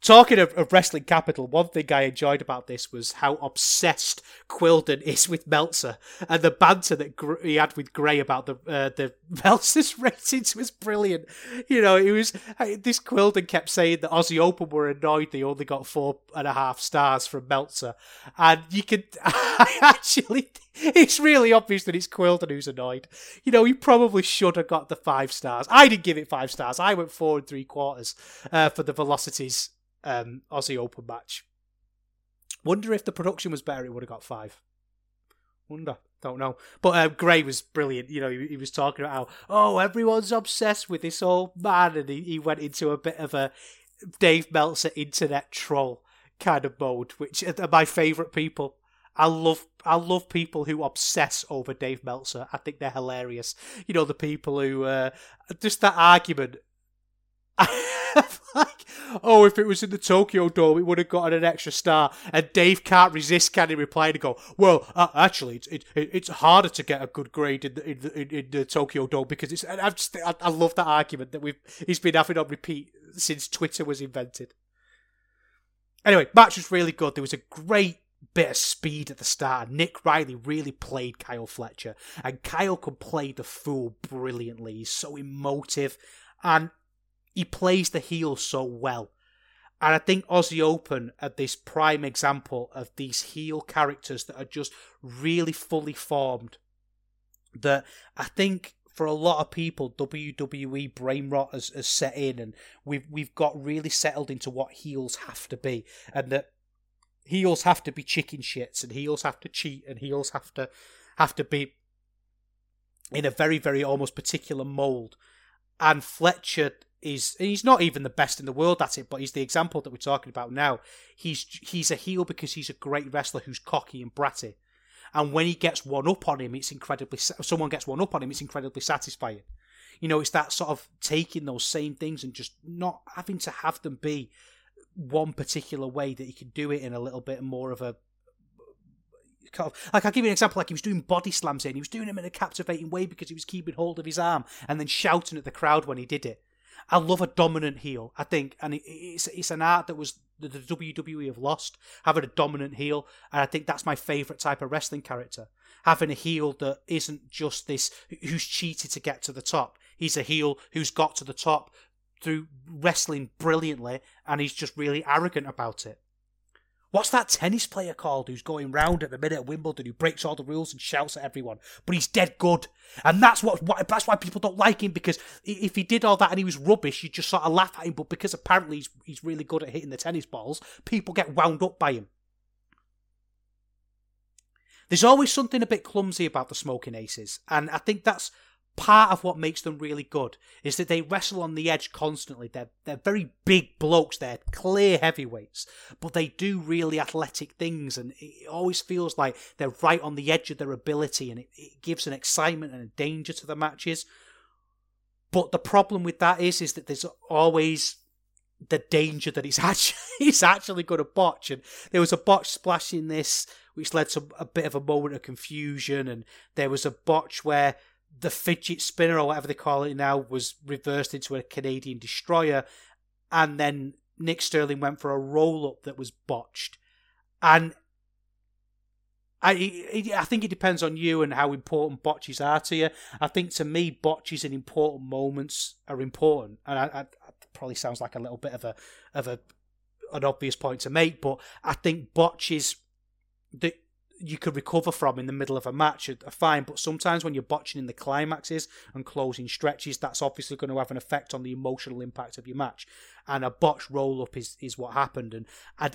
Talking of, of, wrestling capital, one thing I enjoyed about this was how obsessed Quildan is with Meltzer and the banter that Gr- he had with Grey about the uh, the Meltzer's ratings was brilliant. You know, it was this Quildan kept saying that Aussie Open were annoyed they only got four and a half stars from Meltzer, and you could actually it's really obvious that it's Quildan who's annoyed. You know, he probably should have got the five stars. I didn't give it five stars. I went four and three quarters uh, for the Velocities um, Aussie Open match. Wonder if the production was better, it would have got five. Wonder. Don't know. But uh, Grey was brilliant. You know, he, he, was talking about how, oh, everyone's obsessed with this old man. And he, he went into a bit of a Dave Meltzer internet troll kind of mode, which are my favourite people. I love I love people who obsess over Dave Meltzer. I think they're hilarious. You know, the people who uh, just that argument. like, oh, if it was in the Tokyo Dome, it would have gotten an extra star. And Dave can't resist, can he? Reply to go, well, uh, actually, it's it, it's harder to get a good grade in the, in the, in the Tokyo Dome because it's. I just I, I love that argument that we've he's been having on repeat since Twitter was invented. Anyway, match was really good. There was a great bit of speed at the start. Nick Riley really played Kyle Fletcher, and Kyle can play the fool brilliantly. He's so emotive, and he plays the heel so well. And I think Aussie Open are this prime example of these heel characters that are just really fully formed. That I think for a lot of people, WWE brain rot has, has set in, and we've we've got really settled into what heels have to be, and that heels have to be chicken shits, and heels have to cheat, and heels have to have to be in a very very almost particular mold. And Fletcher is he's not even the best in the world at it, but he's the example that we're talking about now. He's he's a heel because he's a great wrestler who's cocky and bratty, and when he gets one up on him, it's incredibly. Someone gets one up on him, it's incredibly satisfying. You know, it's that sort of taking those same things and just not having to have them be one particular way that he can do it in a little bit more of a kind of, like I'll give you an example. Like he was doing body slams in, he was doing them in a captivating way because he was keeping hold of his arm and then shouting at the crowd when he did it. I love a dominant heel. I think, and it's it's an art that was the, the WWE have lost having a dominant heel, and I think that's my favorite type of wrestling character. Having a heel that isn't just this who's cheated to get to the top. He's a heel who's got to the top through wrestling brilliantly, and he's just really arrogant about it. What's that tennis player called who's going round at the minute at Wimbledon who breaks all the rules and shouts at everyone? But he's dead good. And that's what, that's why people don't like him because if he did all that and he was rubbish, you'd just sort of laugh at him. But because apparently he's, he's really good at hitting the tennis balls, people get wound up by him. There's always something a bit clumsy about the Smoking Aces, and I think that's part of what makes them really good is that they wrestle on the edge constantly. They're they're very big blokes. They're clear heavyweights, but they do really athletic things, and it always feels like they're right on the edge of their ability, and it, it gives an excitement and a danger to the matches. But the problem with that is, is that there's always the danger that he's actually he's actually going to botch, and there was a botch splash in this, which led to a bit of a moment of confusion, and there was a botch where the fidget spinner or whatever they call it now was reversed into a Canadian destroyer, and then Nick Sterling went for a roll up that was botched, and I I think it depends on you and how important botches are to you. I think to me, botches in important moments are important, and I, I probably sounds like a little bit of a of a an obvious point to make, but I think botches that you could recover from in the middle of a match are, fine. But sometimes when you're botching in the climaxes and closing stretches, that's obviously going to have an effect on the emotional impact of your match. And a botch roll up is, is what happened. And I,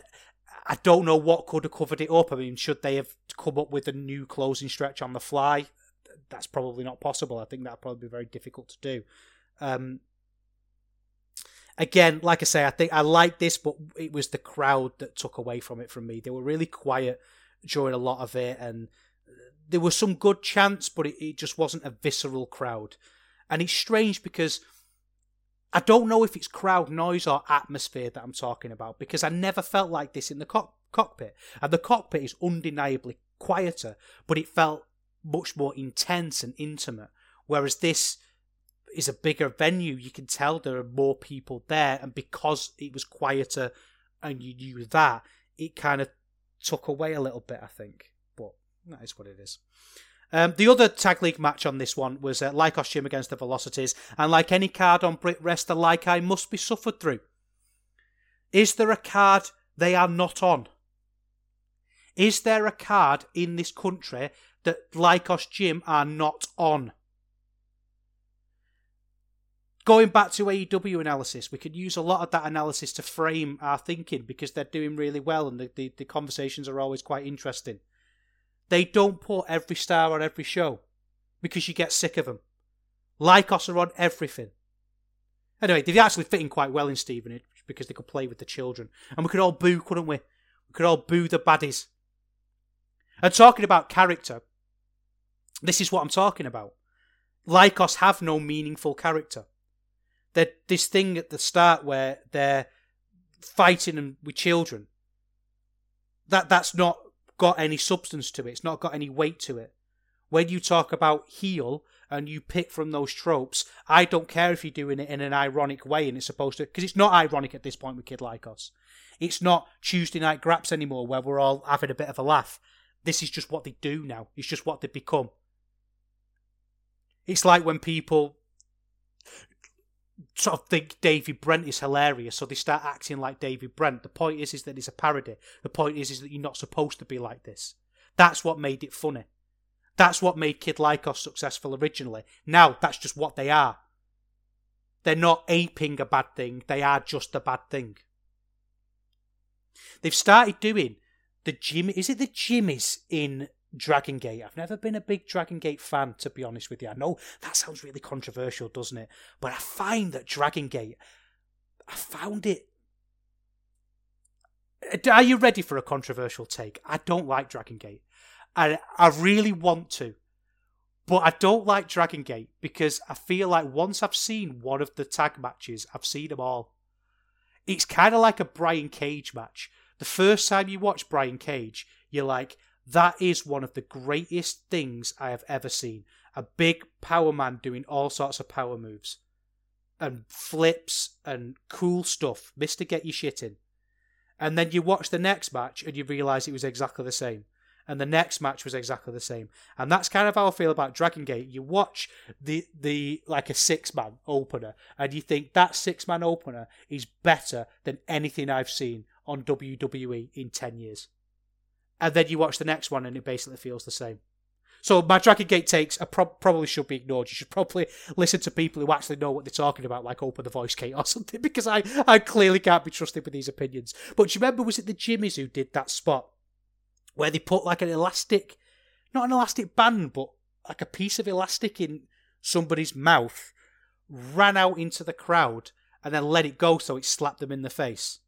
I don't know what could have covered it up. I mean, should they have come up with a new closing stretch on the fly? That's probably not possible. I think that'd probably be very difficult to do. Um, again, like I say, I think I like this, but it was the crowd that took away from it from me. They were really quiet during a lot of it, and there was some good chants, but it, it just wasn't a visceral crowd. And it's strange because I don't know if it's crowd noise or atmosphere that I'm talking about because I never felt like this in the co- cockpit. And the cockpit is undeniably quieter, but it felt much more intense and intimate. Whereas this is a bigger venue, you can tell there are more people there, and because it was quieter and you knew that, it kind of took away a little bit, I think. But that is what it is. Um, the other tag league match on this one was uh, Lykos Gym against the Velocities, and like any card on Brit Wres, like I must be suffered through. Is there a card they are not on? Is there a card in this country that Lykos Gym are not on? Going back to AEW analysis, we could use a lot of that analysis to frame our thinking because they're doing really well and the, the, the, conversations are always quite interesting. They don't put every star on every show because you get sick of them. Lykos are on everything. Anyway, they actually fit in quite well in Stevenage because they could play with the children. And we could all boo, couldn't we? We could all boo the baddies. And talking about character, this is what I'm talking about. Lykos have no meaningful character that this thing at the start where they're fighting with children. That that's not got any substance to it. It's not got any weight to it. When you talk about heel and you pick from those tropes i don't care if you're doing it in an ironic way and it's supposed to because it's not ironic at this point with Kid Lykos. It's not tuesday night graps anymore where we're all having a bit of a laugh. This is just what they do now. It's just what they become. It's like when people sort of think David Brent is hilarious, so they start acting like David Brent. The point is, is that it's a parody. The point is, is that you're not supposed to be like this. That's what made it funny. That's what made Kid Lykos successful originally. Now that's just what they are. They're not aping a bad thing, they are just a bad thing. They've started doing the Jim. Is it the Jimmyz in Dragon Gate? I've never been a big Dragon Gate fan, to be honest with you. I know that sounds really controversial, doesn't it? But I find that Dragon Gate, I found it. Uh, are you ready for a controversial take? I don't like Dragon Gate. I, I really want to. But I don't like Dragon Gate because I feel like once I've seen one of the tag matches, I've seen them all. It's kind of like a Brian Cage match. The first time you watch Brian Cage, you're like, that is one of the greatest things I have ever seen. A big power man doing all sorts of power moves and flips and cool stuff. Mister Get Your Shit In. And then you watch the next match and you realise it was exactly the same and the next match was exactly the same. And that's kind of how I feel about Dragon Gate. You watch the the like a six man opener, and you think that six man opener is better than anything I've seen on WWE in ten years. And then you watch the next one, and it basically feels the same. So my Dragon Gate takes pro- probably should be ignored. You should probably listen to people who actually know what they're talking about, like Open the Voice Gate or something, because I, I clearly can't be trusted with these opinions. But do you remember, was it the Jimmyz who did that spot where they put like an elastic, not an elastic band, but like a piece of elastic in somebody's mouth, ran out into the crowd, and then let it go so it slapped them in the face.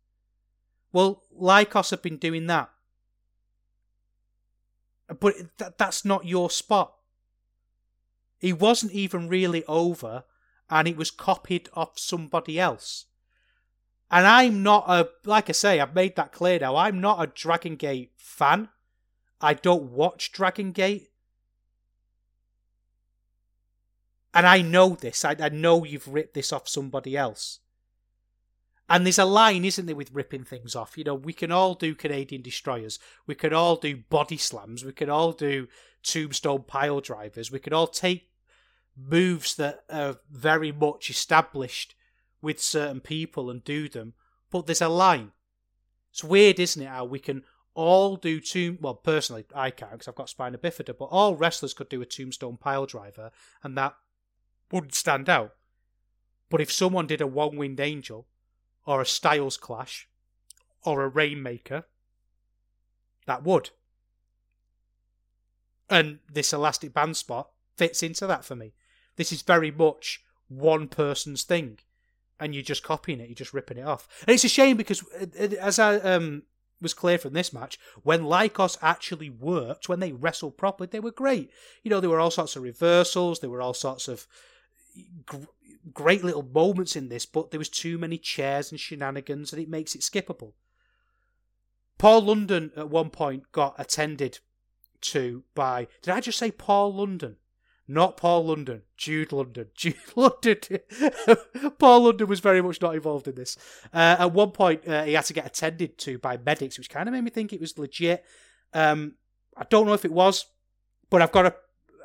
Well, Lykos have been doing that. But th- that's not your spot. He wasn't even really over, and it was copied off somebody else. And I'm not a, like I say, I've made that clear now, I'm not a Dragon Gate fan. I don't watch Dragon Gate. And I know this. I, I know you've ripped this off somebody else. And there's a line, isn't there, with ripping things off? You know, we can all do Canadian destroyers. We can all do body slams. We can all do tombstone pile drivers. We can all take moves that are very much established with certain people and do them. But there's a line. It's weird, isn't it, how we can all do tomb. Well, personally, I can't because I've got spina bifida, but all wrestlers could do a tombstone pile driver, and that wouldn't stand out. But if someone did a one winged angel, or a Styles clash, or a Rainmaker, that would. And this elastic band spot fits into that for me. This is very much one person's thing, and you're just copying it, you're just ripping it off. And it's a shame because, uh, uh, as I um, was clear from this match. When Lykos actually worked, when they wrestled properly, they were great. You know, there were all sorts of reversals, there were all sorts of great little moments in this, but there was too many chairs and shenanigans, and it makes it skippable. Paul London at one point got attended to by. Did I just say Paul London? Not Paul London, Jude London. Jude London. Paul London was very much not involved in this. Uh, at one point, uh, he had to get attended to by medics, which kind of made me think it was legit. Um, I don't know if it was, but I've got to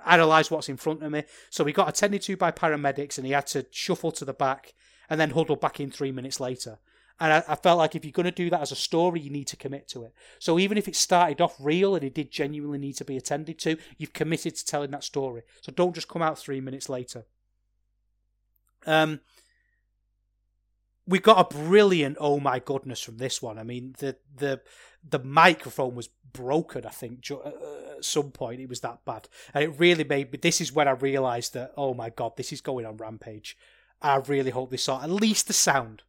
analyze what's in front of me. So he got attended to by paramedics, and he had to shuffle to the back and then huddle back in three minutes later. And I, I, felt like if you're going to do that as a story, you need to commit to it. So even if it started off real and it did genuinely need to be attended to, you've committed to telling that story. So don't just come out three minutes later. Um, we got a brilliant oh my goodness from this one. I mean the the the microphone was broken. I think uh, at some point it was that bad, and it really made me. This is when I realised that oh my god, this is going on rampage. I really hope they saw at least the sound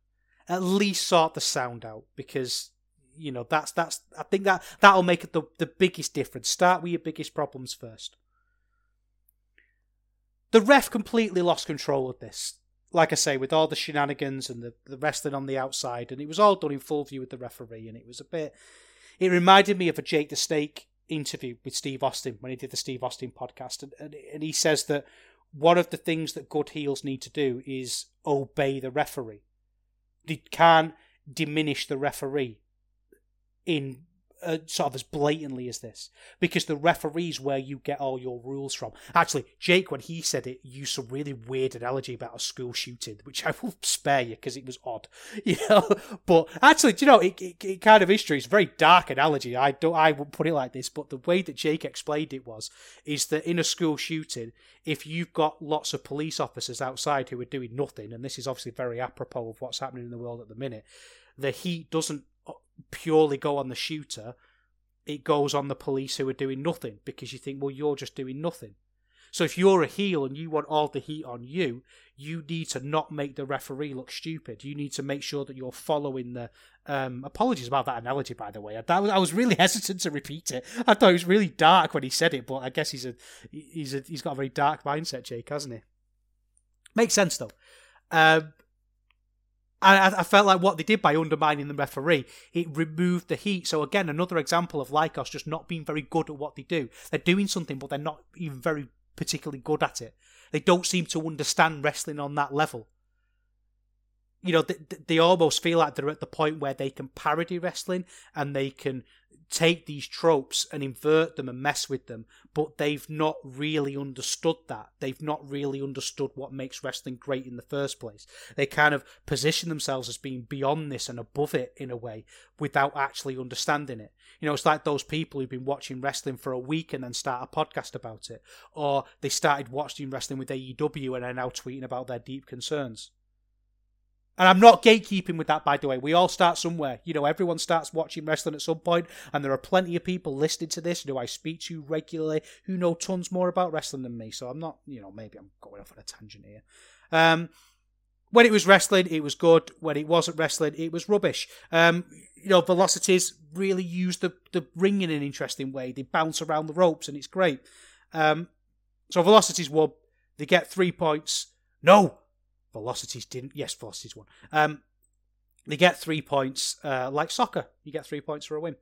at least sort the sound out because you know that's that's I think that that'll make the the biggest difference. Start with your biggest problems first. The ref completely lost control of this. Like I say, with all the shenanigans and the, the wrestling on the outside, and it was all done in full view with the referee, and it was a bit. It reminded me of a Jake the Snake interview with Steve Austin when he did the Steve Austin podcast, and, and, and he says that one of the things that good heels need to do is obey the referee they can't diminish the referee in uh, sort of as blatantly as this because the referees where you get all your rules from. Actually, Jake, when he said it, used some really weird analogy about a school shooting, which I will spare you because it was odd, you know. But actually, you know, it, it, it, kind of is true. It's a very dark analogy. I don't, I wouldn't put it like this, but the way that Jake explained it was, is that in a school shooting, if you've got lots of police officers outside who are doing nothing, and this is obviously very apropos of what's happening in the world at the minute, the heat doesn't purely go on the shooter, it goes on the police who are doing nothing because you think, well, you're just doing nothing. So if you're a heel and you want all the heat on you, you need to not make the referee look stupid. You need to make sure that you're following the. Um, apologies about that analogy, by the way. I, I was really hesitant to repeat it. I thought it was really dark when he said it, but I guess he's a he's a he's got a very dark mindset, Jake, hasn't he? Makes sense though. Um, I, I felt like what they did by undermining the referee, it removed the heat. So again, another example of Lykos just not being very good at what they do. They're doing something, but they're not even very particularly good at it. They don't seem to understand wrestling on that level. You know, they, they almost feel like they're at the point where they can parody wrestling and they can take these tropes and invert them and mess with them, but they've not really understood that. They've not really understood what makes wrestling great in the first place. They kind of position themselves as being beyond this and above it in a way without actually understanding it. You know, it's like those people who've been watching wrestling for a week and then start a podcast about it, or they started watching wrestling with AEW and are now tweeting about their deep concerns. And I'm not gatekeeping with that, by the way. We all start somewhere. You know, everyone starts watching wrestling at some point, and there are plenty of people listening to this who I speak to regularly who know tons more about wrestling than me. So I'm not, you know, maybe I'm going off on a tangent here. Um, when it was wrestling, it was good. When it wasn't wrestling, it was rubbish. Um, you know, Velocities really use the, the ring in an interesting way. They bounce around the ropes, and it's great. Um, so Velocities won. They get three points. No, Velocities didn't. Yes, Velocities won. Um, they get three points, uh, like soccer. You get three points for a win.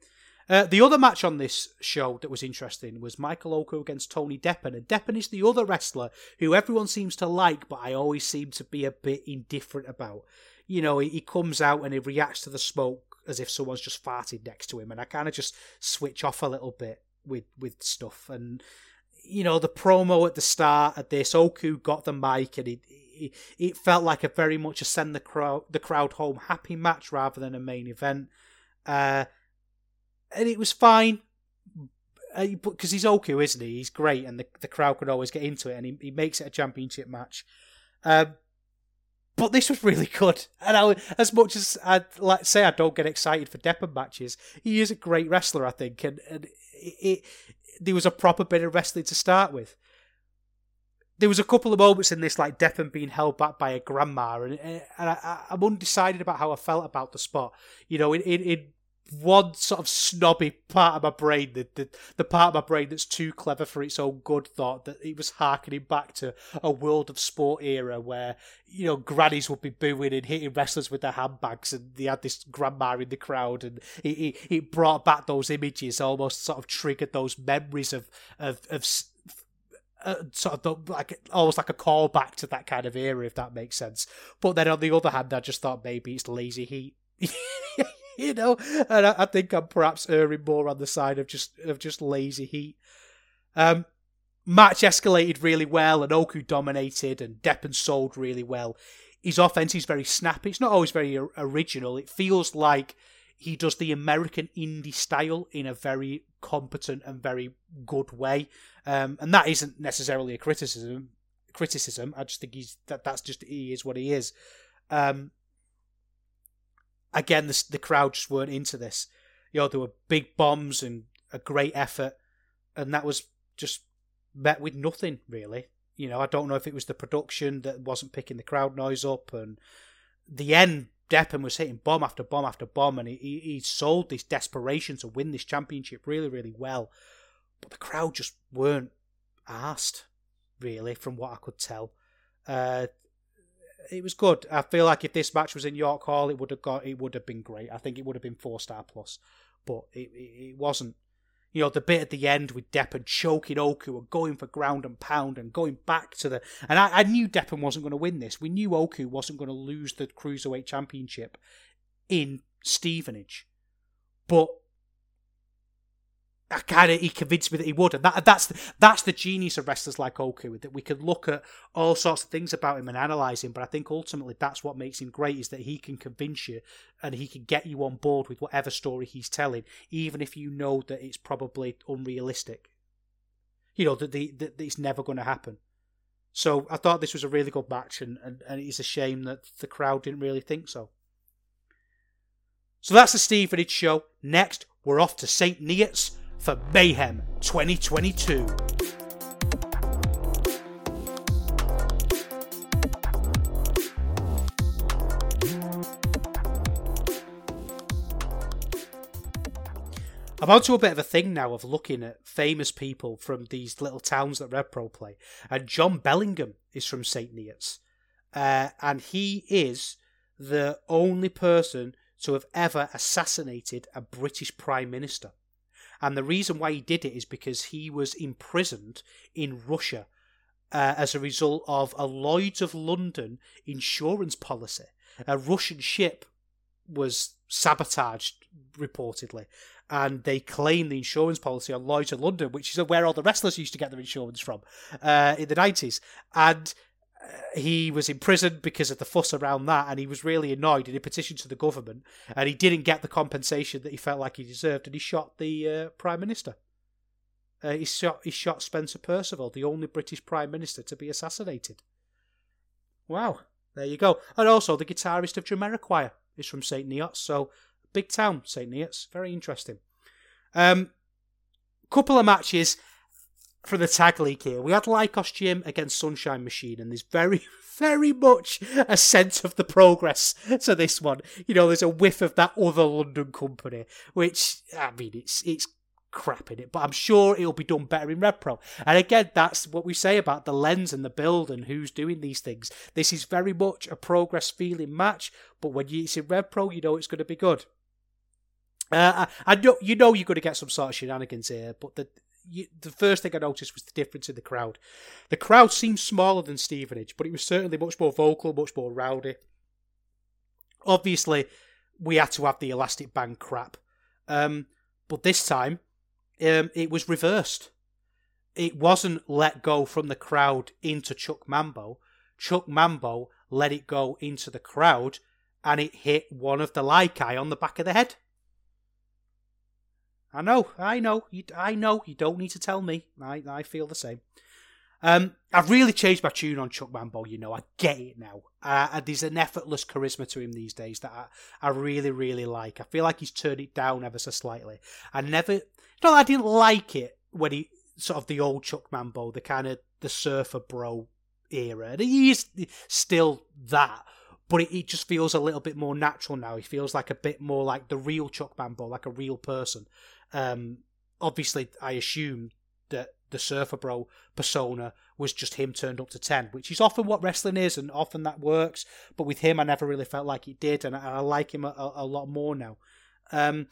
Uh, the other match on this show that was interesting was Michael Oku against Tony Deppen. And Deppen is the other wrestler who everyone seems to like, but I always seem to be a bit indifferent about. You know, he, he comes out and he reacts to the smoke as if someone's just farted next to him, and I kind of just switch off a little bit with with stuff. And you know, the promo at the start of this, Oku got the mic and he it, felt like a very much a send the crowd the crowd home happy match rather than a main event. Uh, and it was fine because uh, he's Oku, isn't he? He's great, and the the crowd could always get into it, and he, he makes it a championship match. Um, but this was really good, and I, as much as I'd like say I don't get excited for Deppen matches, he is a great wrestler, I think, and, and it, it, there was a proper bit of wrestling to start with there was a couple of moments in this, like Deppen being held back by a grandma, and, eh, and I, am undecided about how I felt about the spot. You know, in, in, in one sort of snobby part of my brain, the, the, the part of my brain that's too clever for its own good, thought that it was harkening back to a world of sport era where you know grannies would be booing and hitting wrestlers with their handbags, and they had this grandma in the crowd, and it, it, it brought back those images, almost sort of triggered those memories of of of uh, sort of the, like almost like a callback to that kind of era, if that makes sense. But then on the other hand, I just thought maybe it's lazy heat, you know, and I, I, think I'm perhaps erring more on the side of just of just lazy heat. Um, match escalated really well, and Oku dominated, and Deppen sold really well. His offense is very snappy. It's not always very original. It feels like he does the American indie style in a very competent and very good way, um, and that isn't necessarily a criticism. Criticism. I just think he's that. That's just he is what he is. Um, again, the the crowd just weren't into this. You know, there were big bombs and a great effort, and that was just met with nothing really. You know, I don't know if it was the production that wasn't picking the crowd noise up, and the end Deppen was hitting bomb after bomb after bomb, and he, he he sold this desperation to win this championship really, really well. But the crowd just weren't asked, really, from what I could tell. Uh, it was good. I feel like if this match was in York Hall, it would have got it would have been great. I think it would have been four star plus, but it, it, it wasn't you know, the bit at the end with Deppen choking Oku and going for ground and pound and going back to the. And I, I knew Deppen wasn't going to win this. We knew Oku wasn't going to lose the Cruiserweight Championship in Stevenage. But Kind of he convinced me that he would, and that that's the, that's the genius of wrestlers like Oku that we can look at all sorts of things about him and analyze him. But I think ultimately that's what makes him great is that he can convince you and he can get you on board with whatever story he's telling, even if you know that it's probably unrealistic. You know that the that it's never going to happen. So I thought this was a really good match, and, and, and it's a shame that the crowd didn't really think so. So that's the Stevenage show. Next, we're off to St. Neots for Mayhem 2022. I'm onto a bit of a thing now of looking at famous people from these little towns that RevPro play. And John Bellingham is from St. Neots. Uh, and he is the only person to have ever assassinated a British Prime Minister. And the reason why he did it is because he was imprisoned in Russia uh, as a result of a Lloyd's of London insurance policy. A Russian ship was sabotaged, reportedly, and they claim the insurance policy on Lloyd's of London, which is where all the wrestlers used to get their insurance from uh, in the 90s. And he was imprisoned because of the fuss around that, and he was really annoyed. And he petitioned to the government, and he didn't get the compensation that he felt like he deserved, and he shot the uh, prime minister. Uh, he shot he shot Spencer Perceval, the only British prime minister to be assassinated. Wow, there you go. And also the guitarist of Jamiroquai is from Saint Neots, so big town Saint Neots, very interesting. Um, couple of matches for the tag league here. We had Lykos Gym against Sunshine Machine, and there's very, very much a sense of the progress to this one. You know, there's a whiff of that other London company, which I mean, it's it's crap in it, but I'm sure it'll be done better in Rev Pro. And again, that's what we say about the lens and the build and who's doing these things. This is very much a progress feeling match, but when you, it's in RevPro, you know it's going to be good. Uh, I, I know you know you're going to get some sort of shenanigans here, but the you, the first thing I noticed was the difference in the crowd. The crowd seemed smaller than Stevenage, but it was certainly much more vocal, much more rowdy. Obviously, we had to have the elastic band crap, um, but this time um, it was reversed. It wasn't let go from the crowd into Chuck Mambo. Chuck Mambo let it go into the crowd, and it hit one of the Lykai on the back of the head. I know, I know, you, I know. You don't need to tell me. I, I feel the same. Um, I've really changed my tune on Chuck Mambo. You know, I get it now. Uh, there's an effortless charisma to him these days that I, I really, really like. I feel like he's turned it down ever so slightly. I never, no, I didn't like it when he sort of the old Chuck Mambo, the kind of the surfer bro era. And he is still that, but it, just feels a little bit more natural now. He feels like a bit more like the real Chuck Mambo, like a real person. Um, obviously, I assume that the Surfer Bro persona was just him turned up to 10, which is often what wrestling is, and often that works. But with him, I never really felt like it did, and I, I like him a, a, lot more now. Um,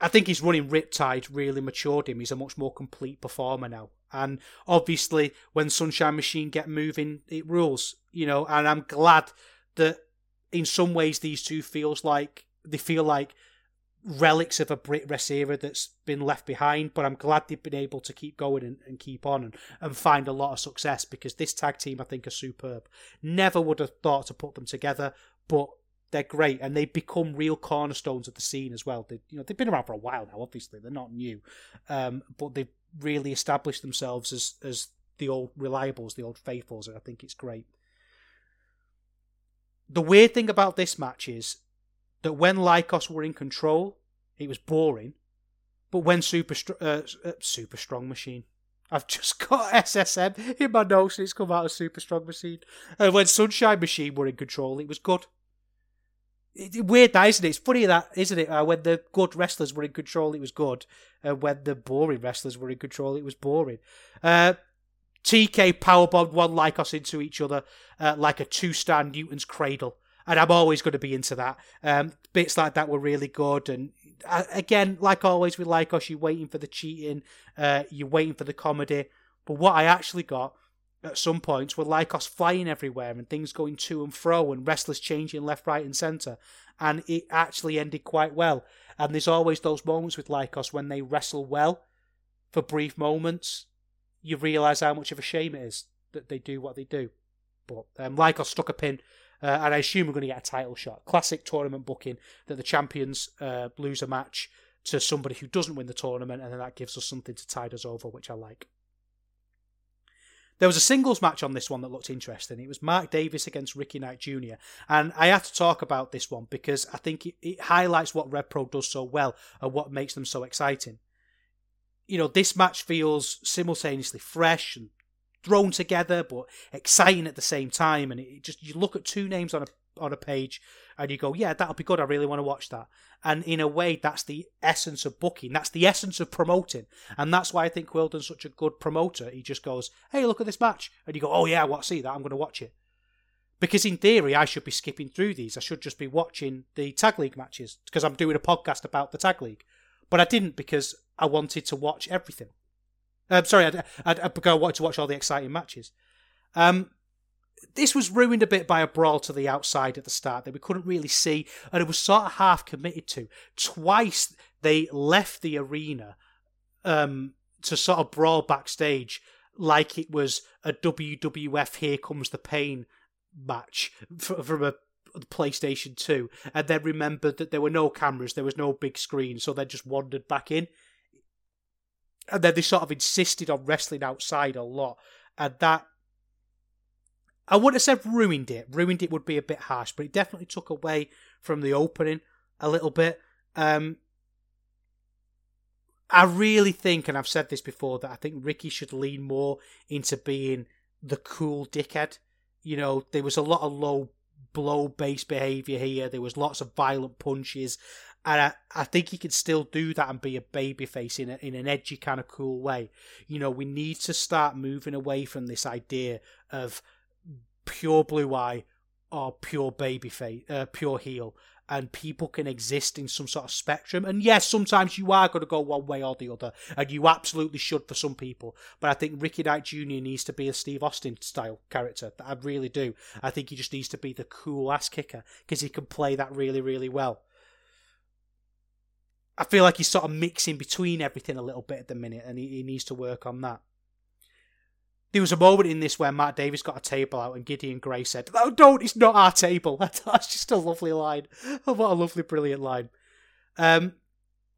I think his running Riptide really matured him. He's a much more complete performer now. And obviously, when Sunshine Machine get moving, it rules, you know. And I'm glad that in some ways these two feels like they feel like relics of a Brit Wres era that's been left behind, but I'm glad they've been able to keep going and, and keep on and, and find a lot of success because this tag team I think are superb. Never would have thought to put them together, but they're great and they've become real cornerstones of the scene as well. They, you know, they've been around for a while now. Obviously, they're not new, um, but they've really established themselves as as the old reliables, the old faithfuls, and I think it's great. The weird thing about this match is that when Lykos were in control, it was boring. But when Super uh, uh, Super Strong Machine, I've just got SSM in my notes and it's come out as Super Strong Machine. And when Sunshine Machine were in control, it was good. It, weird that, isn't it? It's funny that, isn't it? Uh, when the good wrestlers were in control, it was good. And when the boring wrestlers were in control, it was boring. Uh, TK powerbombed one Lykos into each other uh, like a two-star Newton's cradle and I'm always going to be into that. Um, bits like that were really good, and uh, again, like always with Lykos, you're waiting for the cheating, uh, you're waiting for the comedy. But what I actually got at some points were Lykos flying everywhere and things going to and fro, and wrestlers changing left, right, and centre, and it actually ended quite well. And there's always those moments with Lykos when they wrestle well for brief moments. You realise how much of a shame it is that they do what they do. But um, Lykos stuck a pin, uh, and I assume we're going to get a title shot. Classic tournament booking that the champions uh, lose a match to somebody who doesn't win the tournament, and then that gives us something to tide us over, which I like. There was a singles match on this one that looked interesting. It was Mark Davis against Ricky Knight Jr. And I have to talk about this one because I think it, it highlights what Rev Pro does so well and what makes them so exciting. You know, this match feels simultaneously fresh and thrown together, but exciting at the same time. And it just you look at two names on a on a page and you go, yeah, that'll be good. I really want to watch that. And in a way, that's the essence of booking. That's the essence of promoting. And that's why I think Quildan's such a good promoter. He just goes, hey, look at this match. And you go, oh, yeah, what? See that? I'm going to watch it. Because in theory, I should be skipping through these. I should just be watching the Tag League matches because I'm doing a podcast about the Tag League. But I didn't because I wanted to watch everything. I'm um, sorry, I, I, I, wanted to watch all the exciting matches. Um, this was ruined a bit by a brawl to the outside at the start that we couldn't really see, and it was sort of half committed to. Twice they left the arena um, to sort of brawl backstage like it was a WWF Here Comes the Pain match from a PlayStation 2, and then remembered that there were no cameras, there was no big screen, so they just wandered back in. And then they sort of insisted on wrestling outside a lot, and that I wouldn't have said ruined it. Ruined it would be a bit harsh, but it definitely took away from the opening a little bit. Um, I really think, and I've said this before, that I think Ricky should lean more into being the cool dickhead. You know, there was a lot of low blow based behaviour here. There was lots of violent punches. And I, I think he can still do that and be a babyface in, a, in an edgy kind of cool way. You know, we need to start moving away from this idea of pure blue eye or pure baby face, uh, pure heel, and people can exist in some sort of spectrum. And yes, sometimes you are going to go one way or the other, and you absolutely should for some people. But I think Ricky Knight Jr. needs to be a Steve Austin style character. I really do. I think he just needs to be the cool ass kicker because he can play that really, really well. I feel like he's sort of mixing between everything a little bit at the minute, and he, he needs to work on that. There was a moment in this where Matt Davis got a table out and Gideon Grey said, "Oh, don't! It's not our table." That's just a lovely line. what a lovely, brilliant line. Um,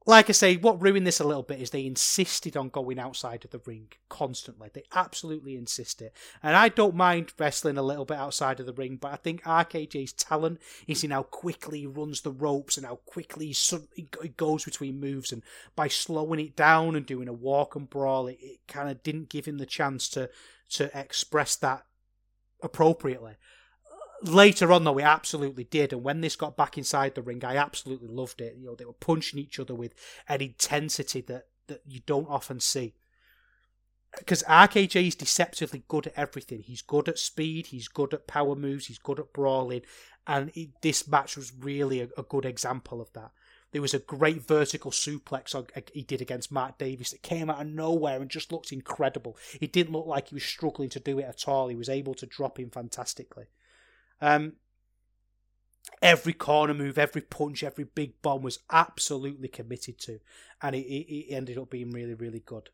like I say, what ruined this a little bit is they insisted on going outside of the ring constantly. They absolutely insist it. And I don't mind wrestling a little bit outside of the ring, but I think RKJ's talent is in how quickly he runs the ropes and how quickly he goes between moves. And by slowing it down and doing a walk and brawl, it, it kind of didn't give him the chance to, to express that appropriately later on though we absolutely did and when this got back inside the ring i absolutely loved it you know they were punching each other with an intensity that that you don't often see because RKJ is deceptively good at everything. He's good at speed, he's good at power moves, he's good at brawling, and it, this match was really a, a, good example of that. There was a great vertical suplex he did against Matt Davis that came out of nowhere and just looked incredible. It didn't look like he was struggling to do it at all. He was able to drop him fantastically. Um, every corner move, every punch, every big bomb was absolutely committed to, and it, it, it ended up being really, really good.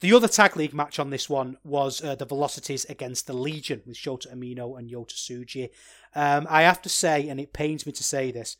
The other tag league match on this one was uh, the Velocities against the Legion with Shota Umino and Yota Tsuji. Um, I have to say, and it pains me to say this,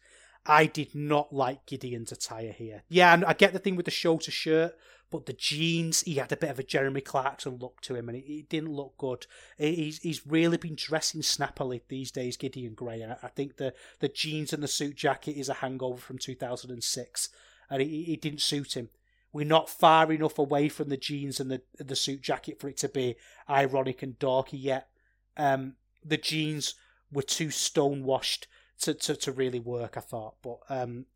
I did not like Gideon's attire here. Yeah, I get the thing with the Shota shirt, but the jeans, he had a bit of a Jeremy Clarkson look to him, and it, it didn't look good. He's he's really been dressing snappily these days, Gideon Grey, and I, think the the jeans and the suit jacket is a hangover from 2006, and it, it didn't suit him. We're not far enough away from the jeans and the the suit jacket for it to be ironic and dorky yet. Um, the jeans were too stonewashed to, to, to really work, I thought. But um,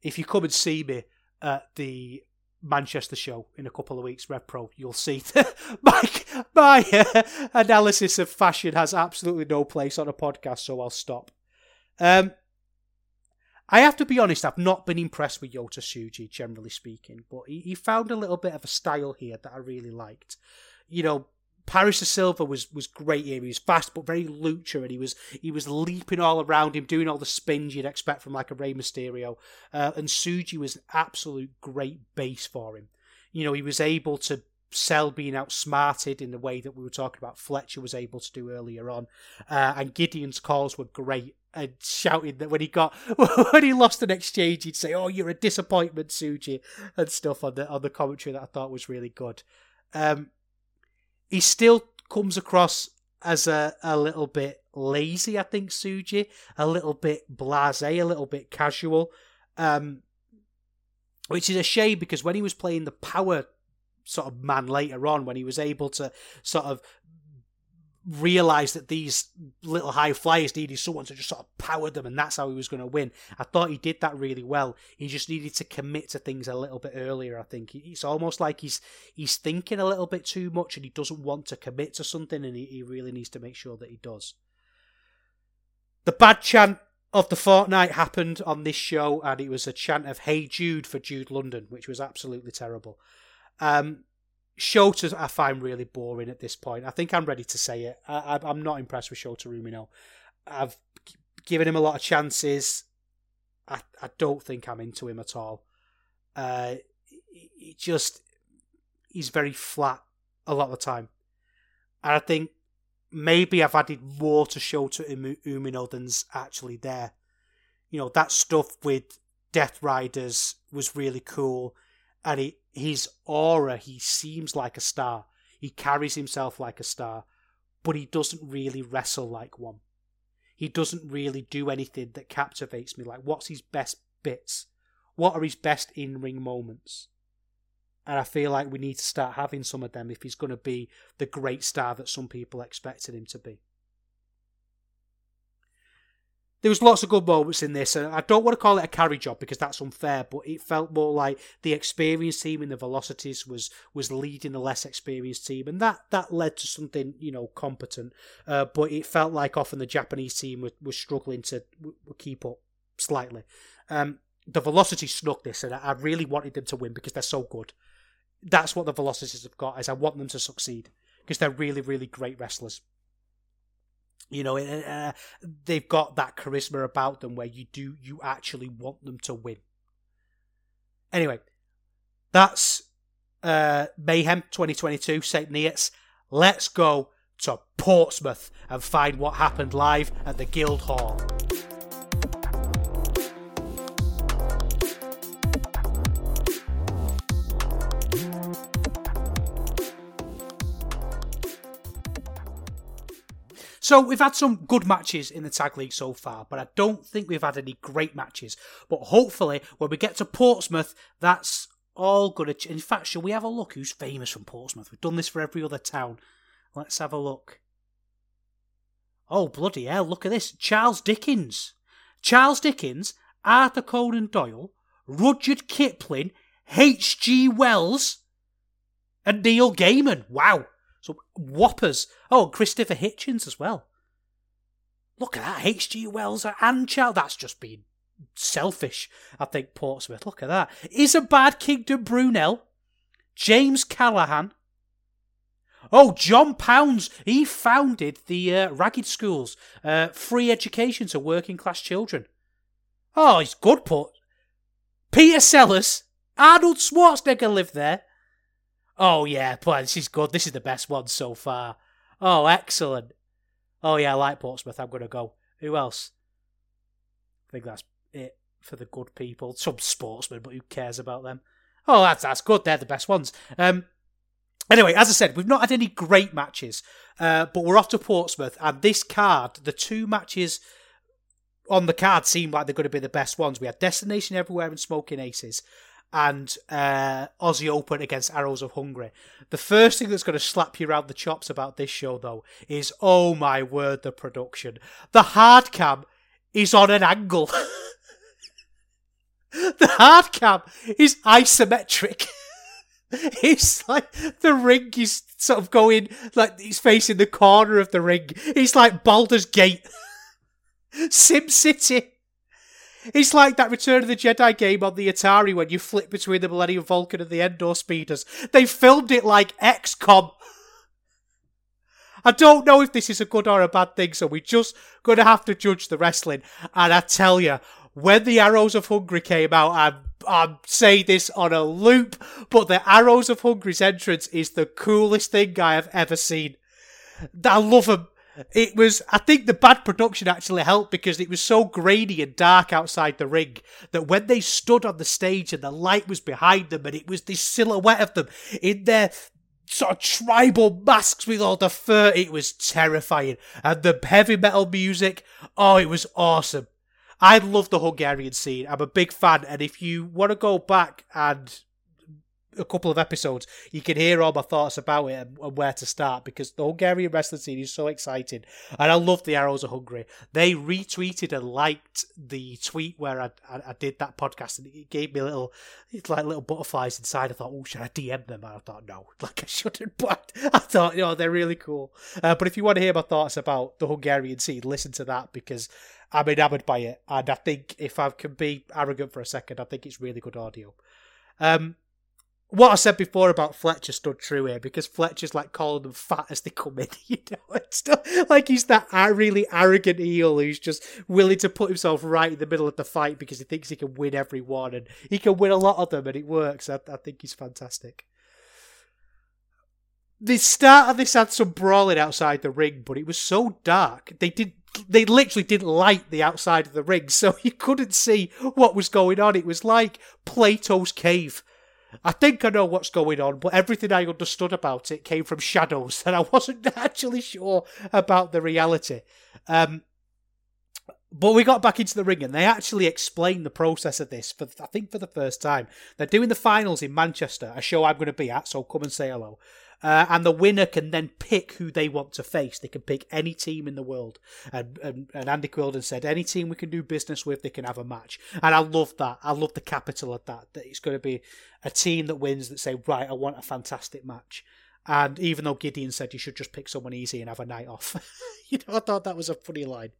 if you come and see me at the Manchester show in a couple of weeks, Rev Pro, you'll see my, my uh, analysis of fashion has absolutely no place on a podcast, so I'll stop. Um, I have to be honest, I've not been impressed with Yota Tsuji, generally speaking, but he, he found a little bit of a style here that I really liked. You know, Paris De Silva was was great here. He was fast but very lucha, and he was he was leaping all around him, doing all the spins you'd expect from like a Rey Mysterio. Uh, and Tsuji was an absolute great base for him. You know, he was able to sell being outsmarted in the way that we were talking about Fletcher was able to do earlier on. Uh, and Gideon's calls were great and shouting that when he got when he lost an exchange, he'd say, "Oh, you're a disappointment, Tsuji," and stuff on the on the commentary that I thought was really good. Um, he still comes across as a, a little bit lazy, I think, Tsuji, a little bit blasé, a little bit casual, um, which is a shame because when he was playing the power sort of man later on, when he was able to sort of realized that these little high flyers needed someone to just sort of power them, and that's how he was going to win. I thought he did that really well. He just needed to commit to things a little bit earlier. I think it's almost like he's he's thinking a little bit too much, and he doesn't want to commit to something, and he, he really needs to make sure that he does. The bad chant of the fortnight happened on this show, and it was a chant of "Hey Jude" for Jude London, which was absolutely terrible. Um, Shota, I find really boring at this point. I think I'm ready to say it. I, am not impressed with Shota Umino. I've given him a lot of chances. I, I don't think I'm into him at all. Uh, he just he's very flat a lot of the time, and I think maybe I've added more to Shota Umino than's actually there. You know that stuff with Death Riders was really cool, and his aura, he seems like a star. He carries himself like a star, but he doesn't really wrestle like one. He doesn't really do anything that captivates me. Like, what's his best bits? What are his best in ring moments? And I feel like we need to start having some of them if he's going to be the great star that some people expected him to be there was lots of good moments in this, I don't want to call it a carry job because that's unfair, but it felt more like the experienced team in the velocities was was leading the less experienced team, and that that led to something you know competent. Uh, but it felt like often the Japanese team was, was struggling to w- keep up slightly. Um, the velocity snuck this, and I really wanted them to win because they're so good. That's what the velocities have got. Is I want them to succeed because they're really really great wrestlers. You know, uh, they've got that charisma about them where you do you actually want them to win. Anyway, that's uh, Mayhem 2022 St. Neots. Let's go to Portsmouth and find what happened live at the Guildhall. So we've had some good matches in the tag league so far, but I don't think we've had any great matches. But hopefully, when we get to Portsmouth, that's all going to. In fact, shall we have a look? Who's famous from Portsmouth? We've done this for every other town. Let's have a look. Oh bloody hell! Look at this, Charles Dickens. Charles Dickens, Arthur Conan Doyle, Rudyard Kipling, H.G. Wells, and Neil Gaiman. Wow. So whoppers. Oh, Christopher Hitchens as well. Look at that, H.G. Wells and Child. That's just been selfish, I think, Portsmouth. Look at that. Isambard Kingdom Brunel, James Callaghan. Oh, John Pounds. He founded the uh, Ragged Schools, uh, free education to working class children. Oh, he's good, Port. Peter Sellers. Arnold Schwarzenegger lived there. Oh yeah, boy, this is good. This is the best one so far. Oh, excellent. Oh yeah, I like Portsmouth. I'm gonna go. Who else? I think that's it for the good people. Some sportsmen, but who cares about them? Oh, that's that's good. They're the best ones. Um. Anyway, as I said, we've not had any great matches, uh, but we're off to Portsmouth, and this card, the two matches on the card seem like they're going to be the best ones. We had Destination Everywhere and Smoking Aces, and uh, Aussie Open against Arrows of Hungary. The first thing that's going to slap you around the chops about this show, though, is oh my word, the production. The hard cam is on an angle. the hard cam is isometric. it's like the ring is sort of going like he's facing the corner of the ring. It's like Baldur's Gate. Sim City. It's like that Return of the Jedi game on the Atari when you flip between the Millennium Falcon and the Endor speeders. They filmed it like XCOM. I don't know if this is a good or a bad thing, so we're just going to have to judge the wrestling. And I tell you, when the Arrows of Hungary came out, I'm, I'm saying this on a loop, but the Arrows of Hungary's entrance is the coolest thing I have ever seen. I love them. It was, I think the bad production actually helped because it was so grainy and dark outside the ring that when they stood on the stage and the light was behind them and it was this silhouette of them in their sort of tribal masks with all the fur, it was terrifying. And the heavy metal music, oh, it was awesome. I love the Hungarian scene. I'm a big fan. And if you want to go back and a couple of episodes, you can hear all my thoughts about it and, where to start because the Hungarian wrestling scene is so exciting. And I love the Arrows of Hungary. They retweeted and liked the tweet where I, I, I did that podcast and it gave me little, it's like little butterflies inside. I thought, oh, should I DM them? And I thought, no, like I shouldn't. But I thought, you know, they're really cool. Uh, but if you want to hear my thoughts about the Hungarian scene, listen to that because I'm enamored by it. And I think if I can be arrogant for a second, I think it's really good audio. Um, what I said before about Fletcher stood true here because Fletcher's like calling them fat as they come in, you know. It's like he's that really arrogant heel who's just willing to put himself right in the middle of the fight because he thinks he can win every one and he can win a lot of them and it works. I, I think he's fantastic. The start of this had some brawling outside the ring, but it was so dark. They did they literally didn't light the outside of the ring, so you couldn't see what was going on. It was like Plato's cave I think I know what's going on, but everything I understood about it came from shadows, and I wasn't actually sure about the reality. Um, but we got back into the ring, and they actually explained the process of this for I think for the first time. They're doing the finals in Manchester, a show I'm going to be at, so come and say hello. Uh, and the winner can then pick who they want to face. They can pick any team in the world. And, and, and Andy Quildan said, any team we can do business with, they can have a match. And I love that. I love the capital of that. That it's going to be a team that wins that say, right, I want a fantastic match. And even though Gideon said you should just pick someone easy and have a night off, you know, I thought that was a funny line.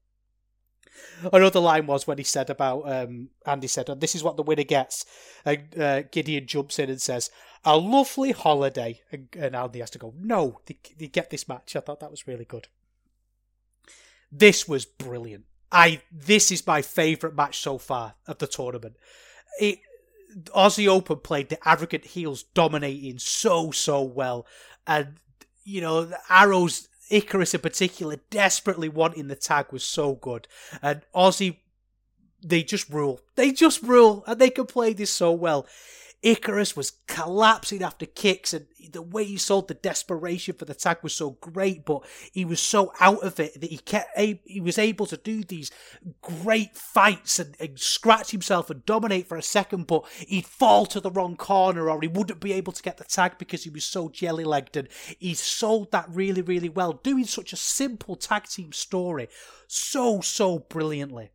Another line was when he said about um, Andy said, "This is what the winner gets." And uh, Gideon jumps in and says, "A lovely holiday," and, Andy has to go, "No, they, they get this match." I thought that was really good. This was brilliant. I this is my favourite match so far of the tournament. It Aussie Open played the arrogant heels dominating so so well, and you know the arrows Icarus in particular desperately wanting the tag was so good. And Aussie, they just rule. They just rule, and they can play this so well. Icarus was collapsing after kicks, and the way he sold the desperation for the tag was so great. But he was so out of it that he kept he was able to do these great fights and, and scratch himself and dominate for a second. But he'd fall to the wrong corner, or he wouldn't be able to get the tag because he was so jelly legged. And he sold that really, really well, doing such a simple tag team story so so brilliantly.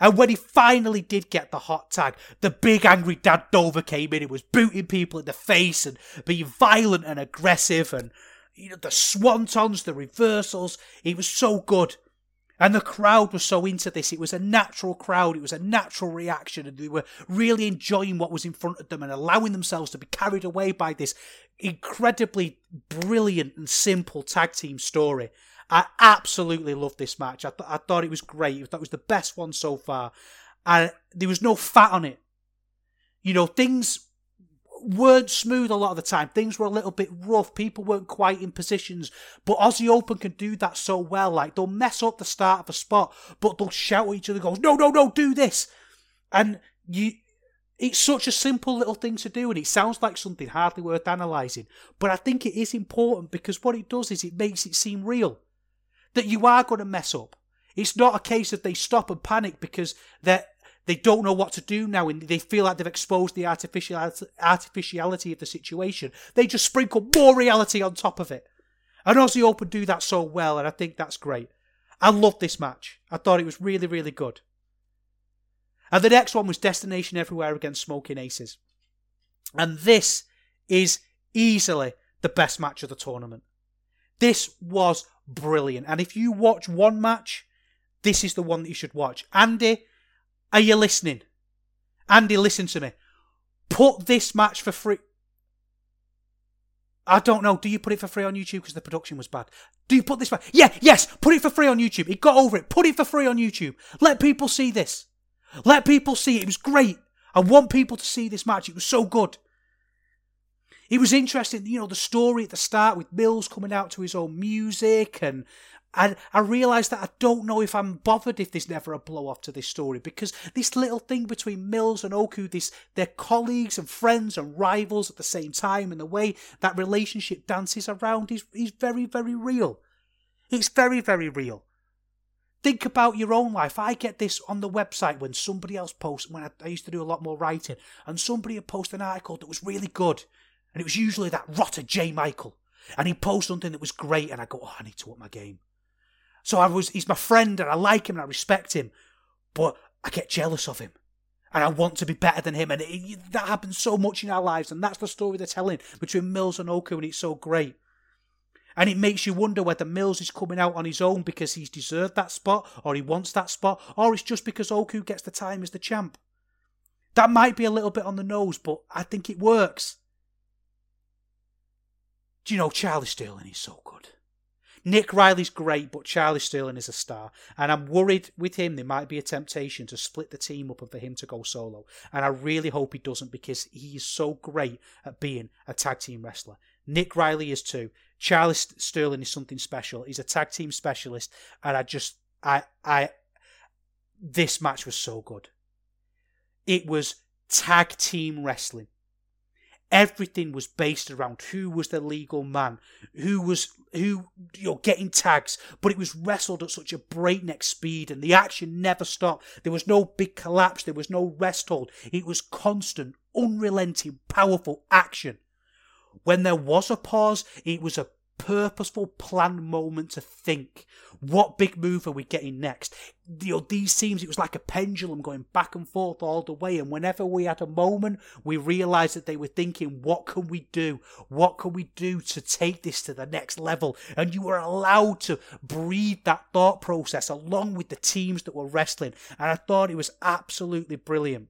And when he finally did get the hot tag, the big angry Dad Dover came in. He was booting people in the face and being violent and aggressive and you know the swantons, the reversals. He was so good. And the crowd was so into this. It was a natural crowd. It was a natural reaction. And they were really enjoying what was in front of them and allowing themselves to be carried away by this incredibly brilliant and simple tag team story. I absolutely loved this match. I, th- I thought it was great. That was the best one so far. And there was no fat on it. You know, things weren't smooth a lot of the time. Things were a little bit rough. People weren't quite in positions. But Aussie Open can do that so well. Like, they'll mess up the start of a spot, but they'll shout at each other, goes, no, no, no, do this. And you, it's such a simple little thing to do, and it sounds like something hardly worth analysing. But I think it is important because what it does is it makes it seem real that you are going to mess up. It's not a case of they stop and panic because they they don't know what to do now and they feel like they've exposed the artificiality, artificiality of the situation. They just sprinkle more reality on top of it. And Aussie Open do that so well, and I think that's great. I loved this match. I thought it was really, really good. And the next one was Destination Everywhere against Smoking Aces. And this is easily the best match of the tournament. This was brilliant. And if you watch one match, this is the one that you should watch. Andy, are you listening? Andy, listen to me. Put this match for free. I don't know. Do you put it for free on YouTube because the production was bad? Do you put this back? Yeah, yes, put it for free on YouTube. It got over it. Put it for free on YouTube. Let people see this. Let people see it. It was great. I want people to see this match. It was so good. It was interesting, you know, the story at the start with Mills coming out to his own music and and I realised that I don't know if I'm bothered if there's never a blow off to this story because this little thing between Mills and Oku, this they're colleagues and friends and rivals at the same time, and the way that relationship dances around is is very very real. It's very very real. Think about your own life. I get this on the website when somebody else posts. When I, I used to do a lot more writing, and somebody had posted an article that was really good, and it was usually that rotter J. Michael, and he post something that was great, and I go, oh, I need to up my game. So I was, he's my friend and I like him and I respect him, but I get jealous of him. And I want to be better than him. And it, that happens so much in our lives. And that's the story they're telling between Mills and Oku. And it's so great. And it makes you wonder whether Mills is coming out on his own because he's deserved that spot, or he wants that spot, or it's just because Oku gets the time as the champ. That might be a little bit on the nose, but I think it works. Do you know Charlie Sterling is so good? Nick Riley's great, but Charlie Sterling is a star. And I'm worried with him there might be a temptation to split the team up and for him to go solo. And I really hope he doesn't because he is so great at being a tag team wrestler. Nick Riley is too. Charlie Sterling is something special. He's a tag team specialist. And I just, I, I, this match was so good. It was tag team wrestling everything was based around who was the legal man, who was who you're getting tags, but it was wrestled at such a breakneck speed and the action never stopped. There was no big collapse, there was no rest hold. It was constant, unrelenting, powerful action. When there was a pause, it was a purposeful, planned moment to think, what big move are we getting next? You know, these teams, it was like a pendulum going back and forth all the way. And whenever we had a moment, we realized that they were thinking, what can we do? What can we do to take this to the next level? And you were allowed to breathe that thought process along with the teams that were wrestling. And I thought it was absolutely brilliant.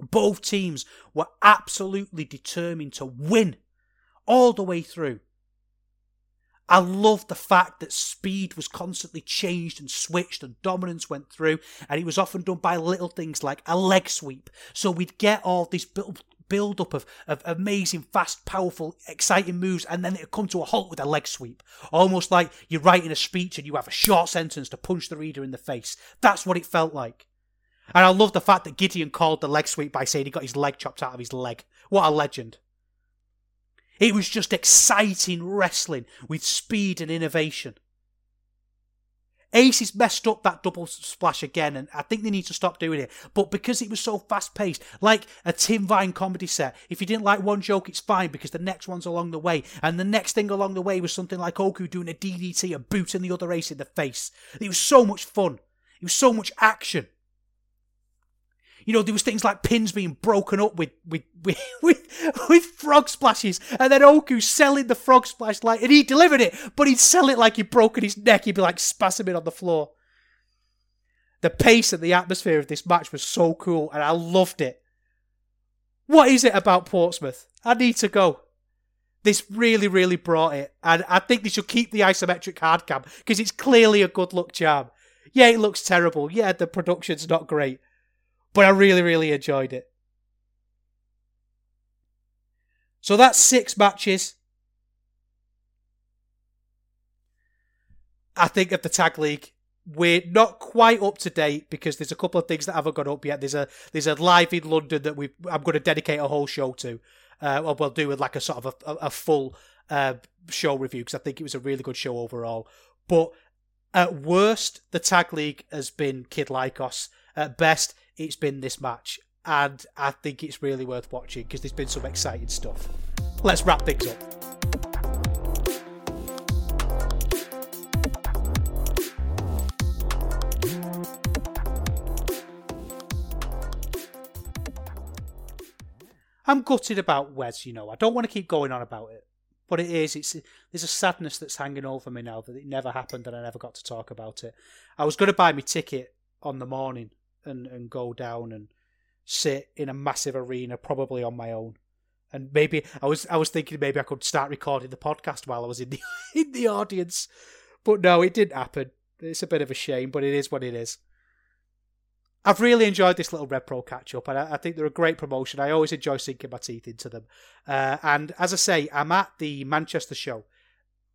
Both teams were absolutely determined to win all the way through. I love the fact that speed was constantly changed and switched and dominance went through, and it was often done by little things like a leg sweep. So we'd get all this build, build up of, of amazing, fast, powerful, exciting moves, and then it'd come to a halt with a leg sweep. Almost like you're writing a speech and you have a short sentence to punch the reader in the face. That's what it felt like. And I love the fact that Gideon called the leg sweep by saying he got his leg chopped out of his leg. What a legend. It was just exciting wrestling with speed and innovation. Ace has messed up that double splash again, and I think they need to stop doing it. But because it was so fast paced, like a Tim Vine comedy set, if you didn't like one joke, it's fine because the next one's along the way. And the next thing along the way was something like Oku doing a DDT a and booting the other ace in the face. It was so much fun. It was so much action. You know, there was things like pins being broken up with with with with, frog splashes, and then Oku selling the frog splash like, and he delivered it, but he'd sell it like he'd broken his neck. He'd be like spasming on the floor. The pace and the atmosphere of this match was so cool, and I loved it. What is it about Portsmouth? I need to go. This really, really brought it, and I think they should keep the isometric hard cam because it's clearly a good look charm. Yeah, it looks terrible. Yeah, the production's not great but I really, really enjoyed it. So that's six matches. I think of the tag league. We're not quite up to date because there's a couple of things that haven't got up yet. There's a there's a live in London that we I'm going to dedicate a whole show to. Uh, or we'll do with like a sort of a, a full uh, show review because I think it was a really good show overall. But at worst, the tag league has been Kid Lykos. At best, it's been this match, and I think it's really worth watching because there's been some exciting stuff. Let's wrap things up. I'm gutted about Wes, you know. I don't want to keep going on about it. But it is, it's there's a sadness that's hanging over me now that it never happened and I never got to talk about it. I was going to buy my ticket on the morning and, and go down and sit in a massive arena, probably on my own, And maybe I was I was thinking maybe I could start recording the podcast while I was in the in the audience, but no, it didn't happen. It's a bit of a shame, but it is what it is. I've really enjoyed this little Rev Pro catch up, and I, I, think they're a great promotion. I always enjoy sinking my teeth into them. Uh, and as I say, I'm at the Manchester show.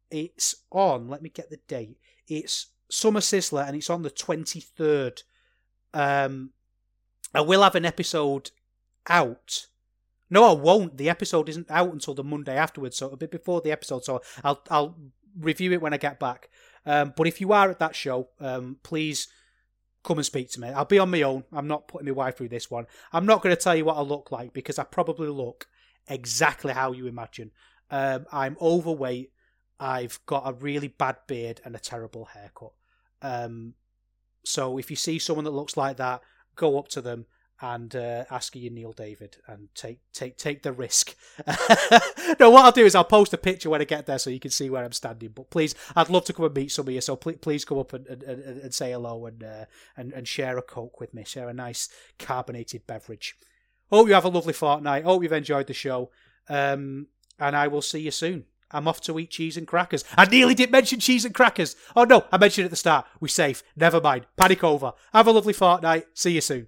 It's on, let me get the date. It's Summer Sizzler, and it's on the 23rd. Um, I will have an episode out. No, I won't. The episode isn't out until the Monday afterwards, so a bit before the episode. So I'll I'll review it when I get back. Um, but if you are at that show, um, please come and speak to me. I'll be on my own. I'm not putting my wife through this one. I'm not going to tell you what I look like because I probably look exactly how you imagine. Um, I'm overweight. I've got a really bad beard and a terrible haircut. Um, so if you see someone that looks like that, go up to them and uh, ask you Neil David and take take take the risk. no, what I'll do is I'll post a picture when I get there so you can see where I'm standing. But please, I'd love to come and meet some of you. So please, please come up and, and, and, say hello and, uh, and and share a coke with me. Share a nice carbonated beverage. Hope you have a lovely fortnight. Hope you've enjoyed the show. Um, and I will see you soon. I'm off to eat cheese and crackers. I nearly didn't mention cheese and crackers. Oh no, I mentioned it at the start. We're safe. Never mind. Panic over. Have a lovely fortnight. See you soon.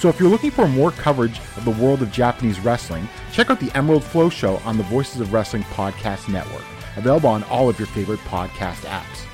So if you're looking for more coverage of the world of Japanese wrestling, check out the Emerald Flow Show on the Voices of Wrestling Podcast Network, available on all of your favorite podcast apps.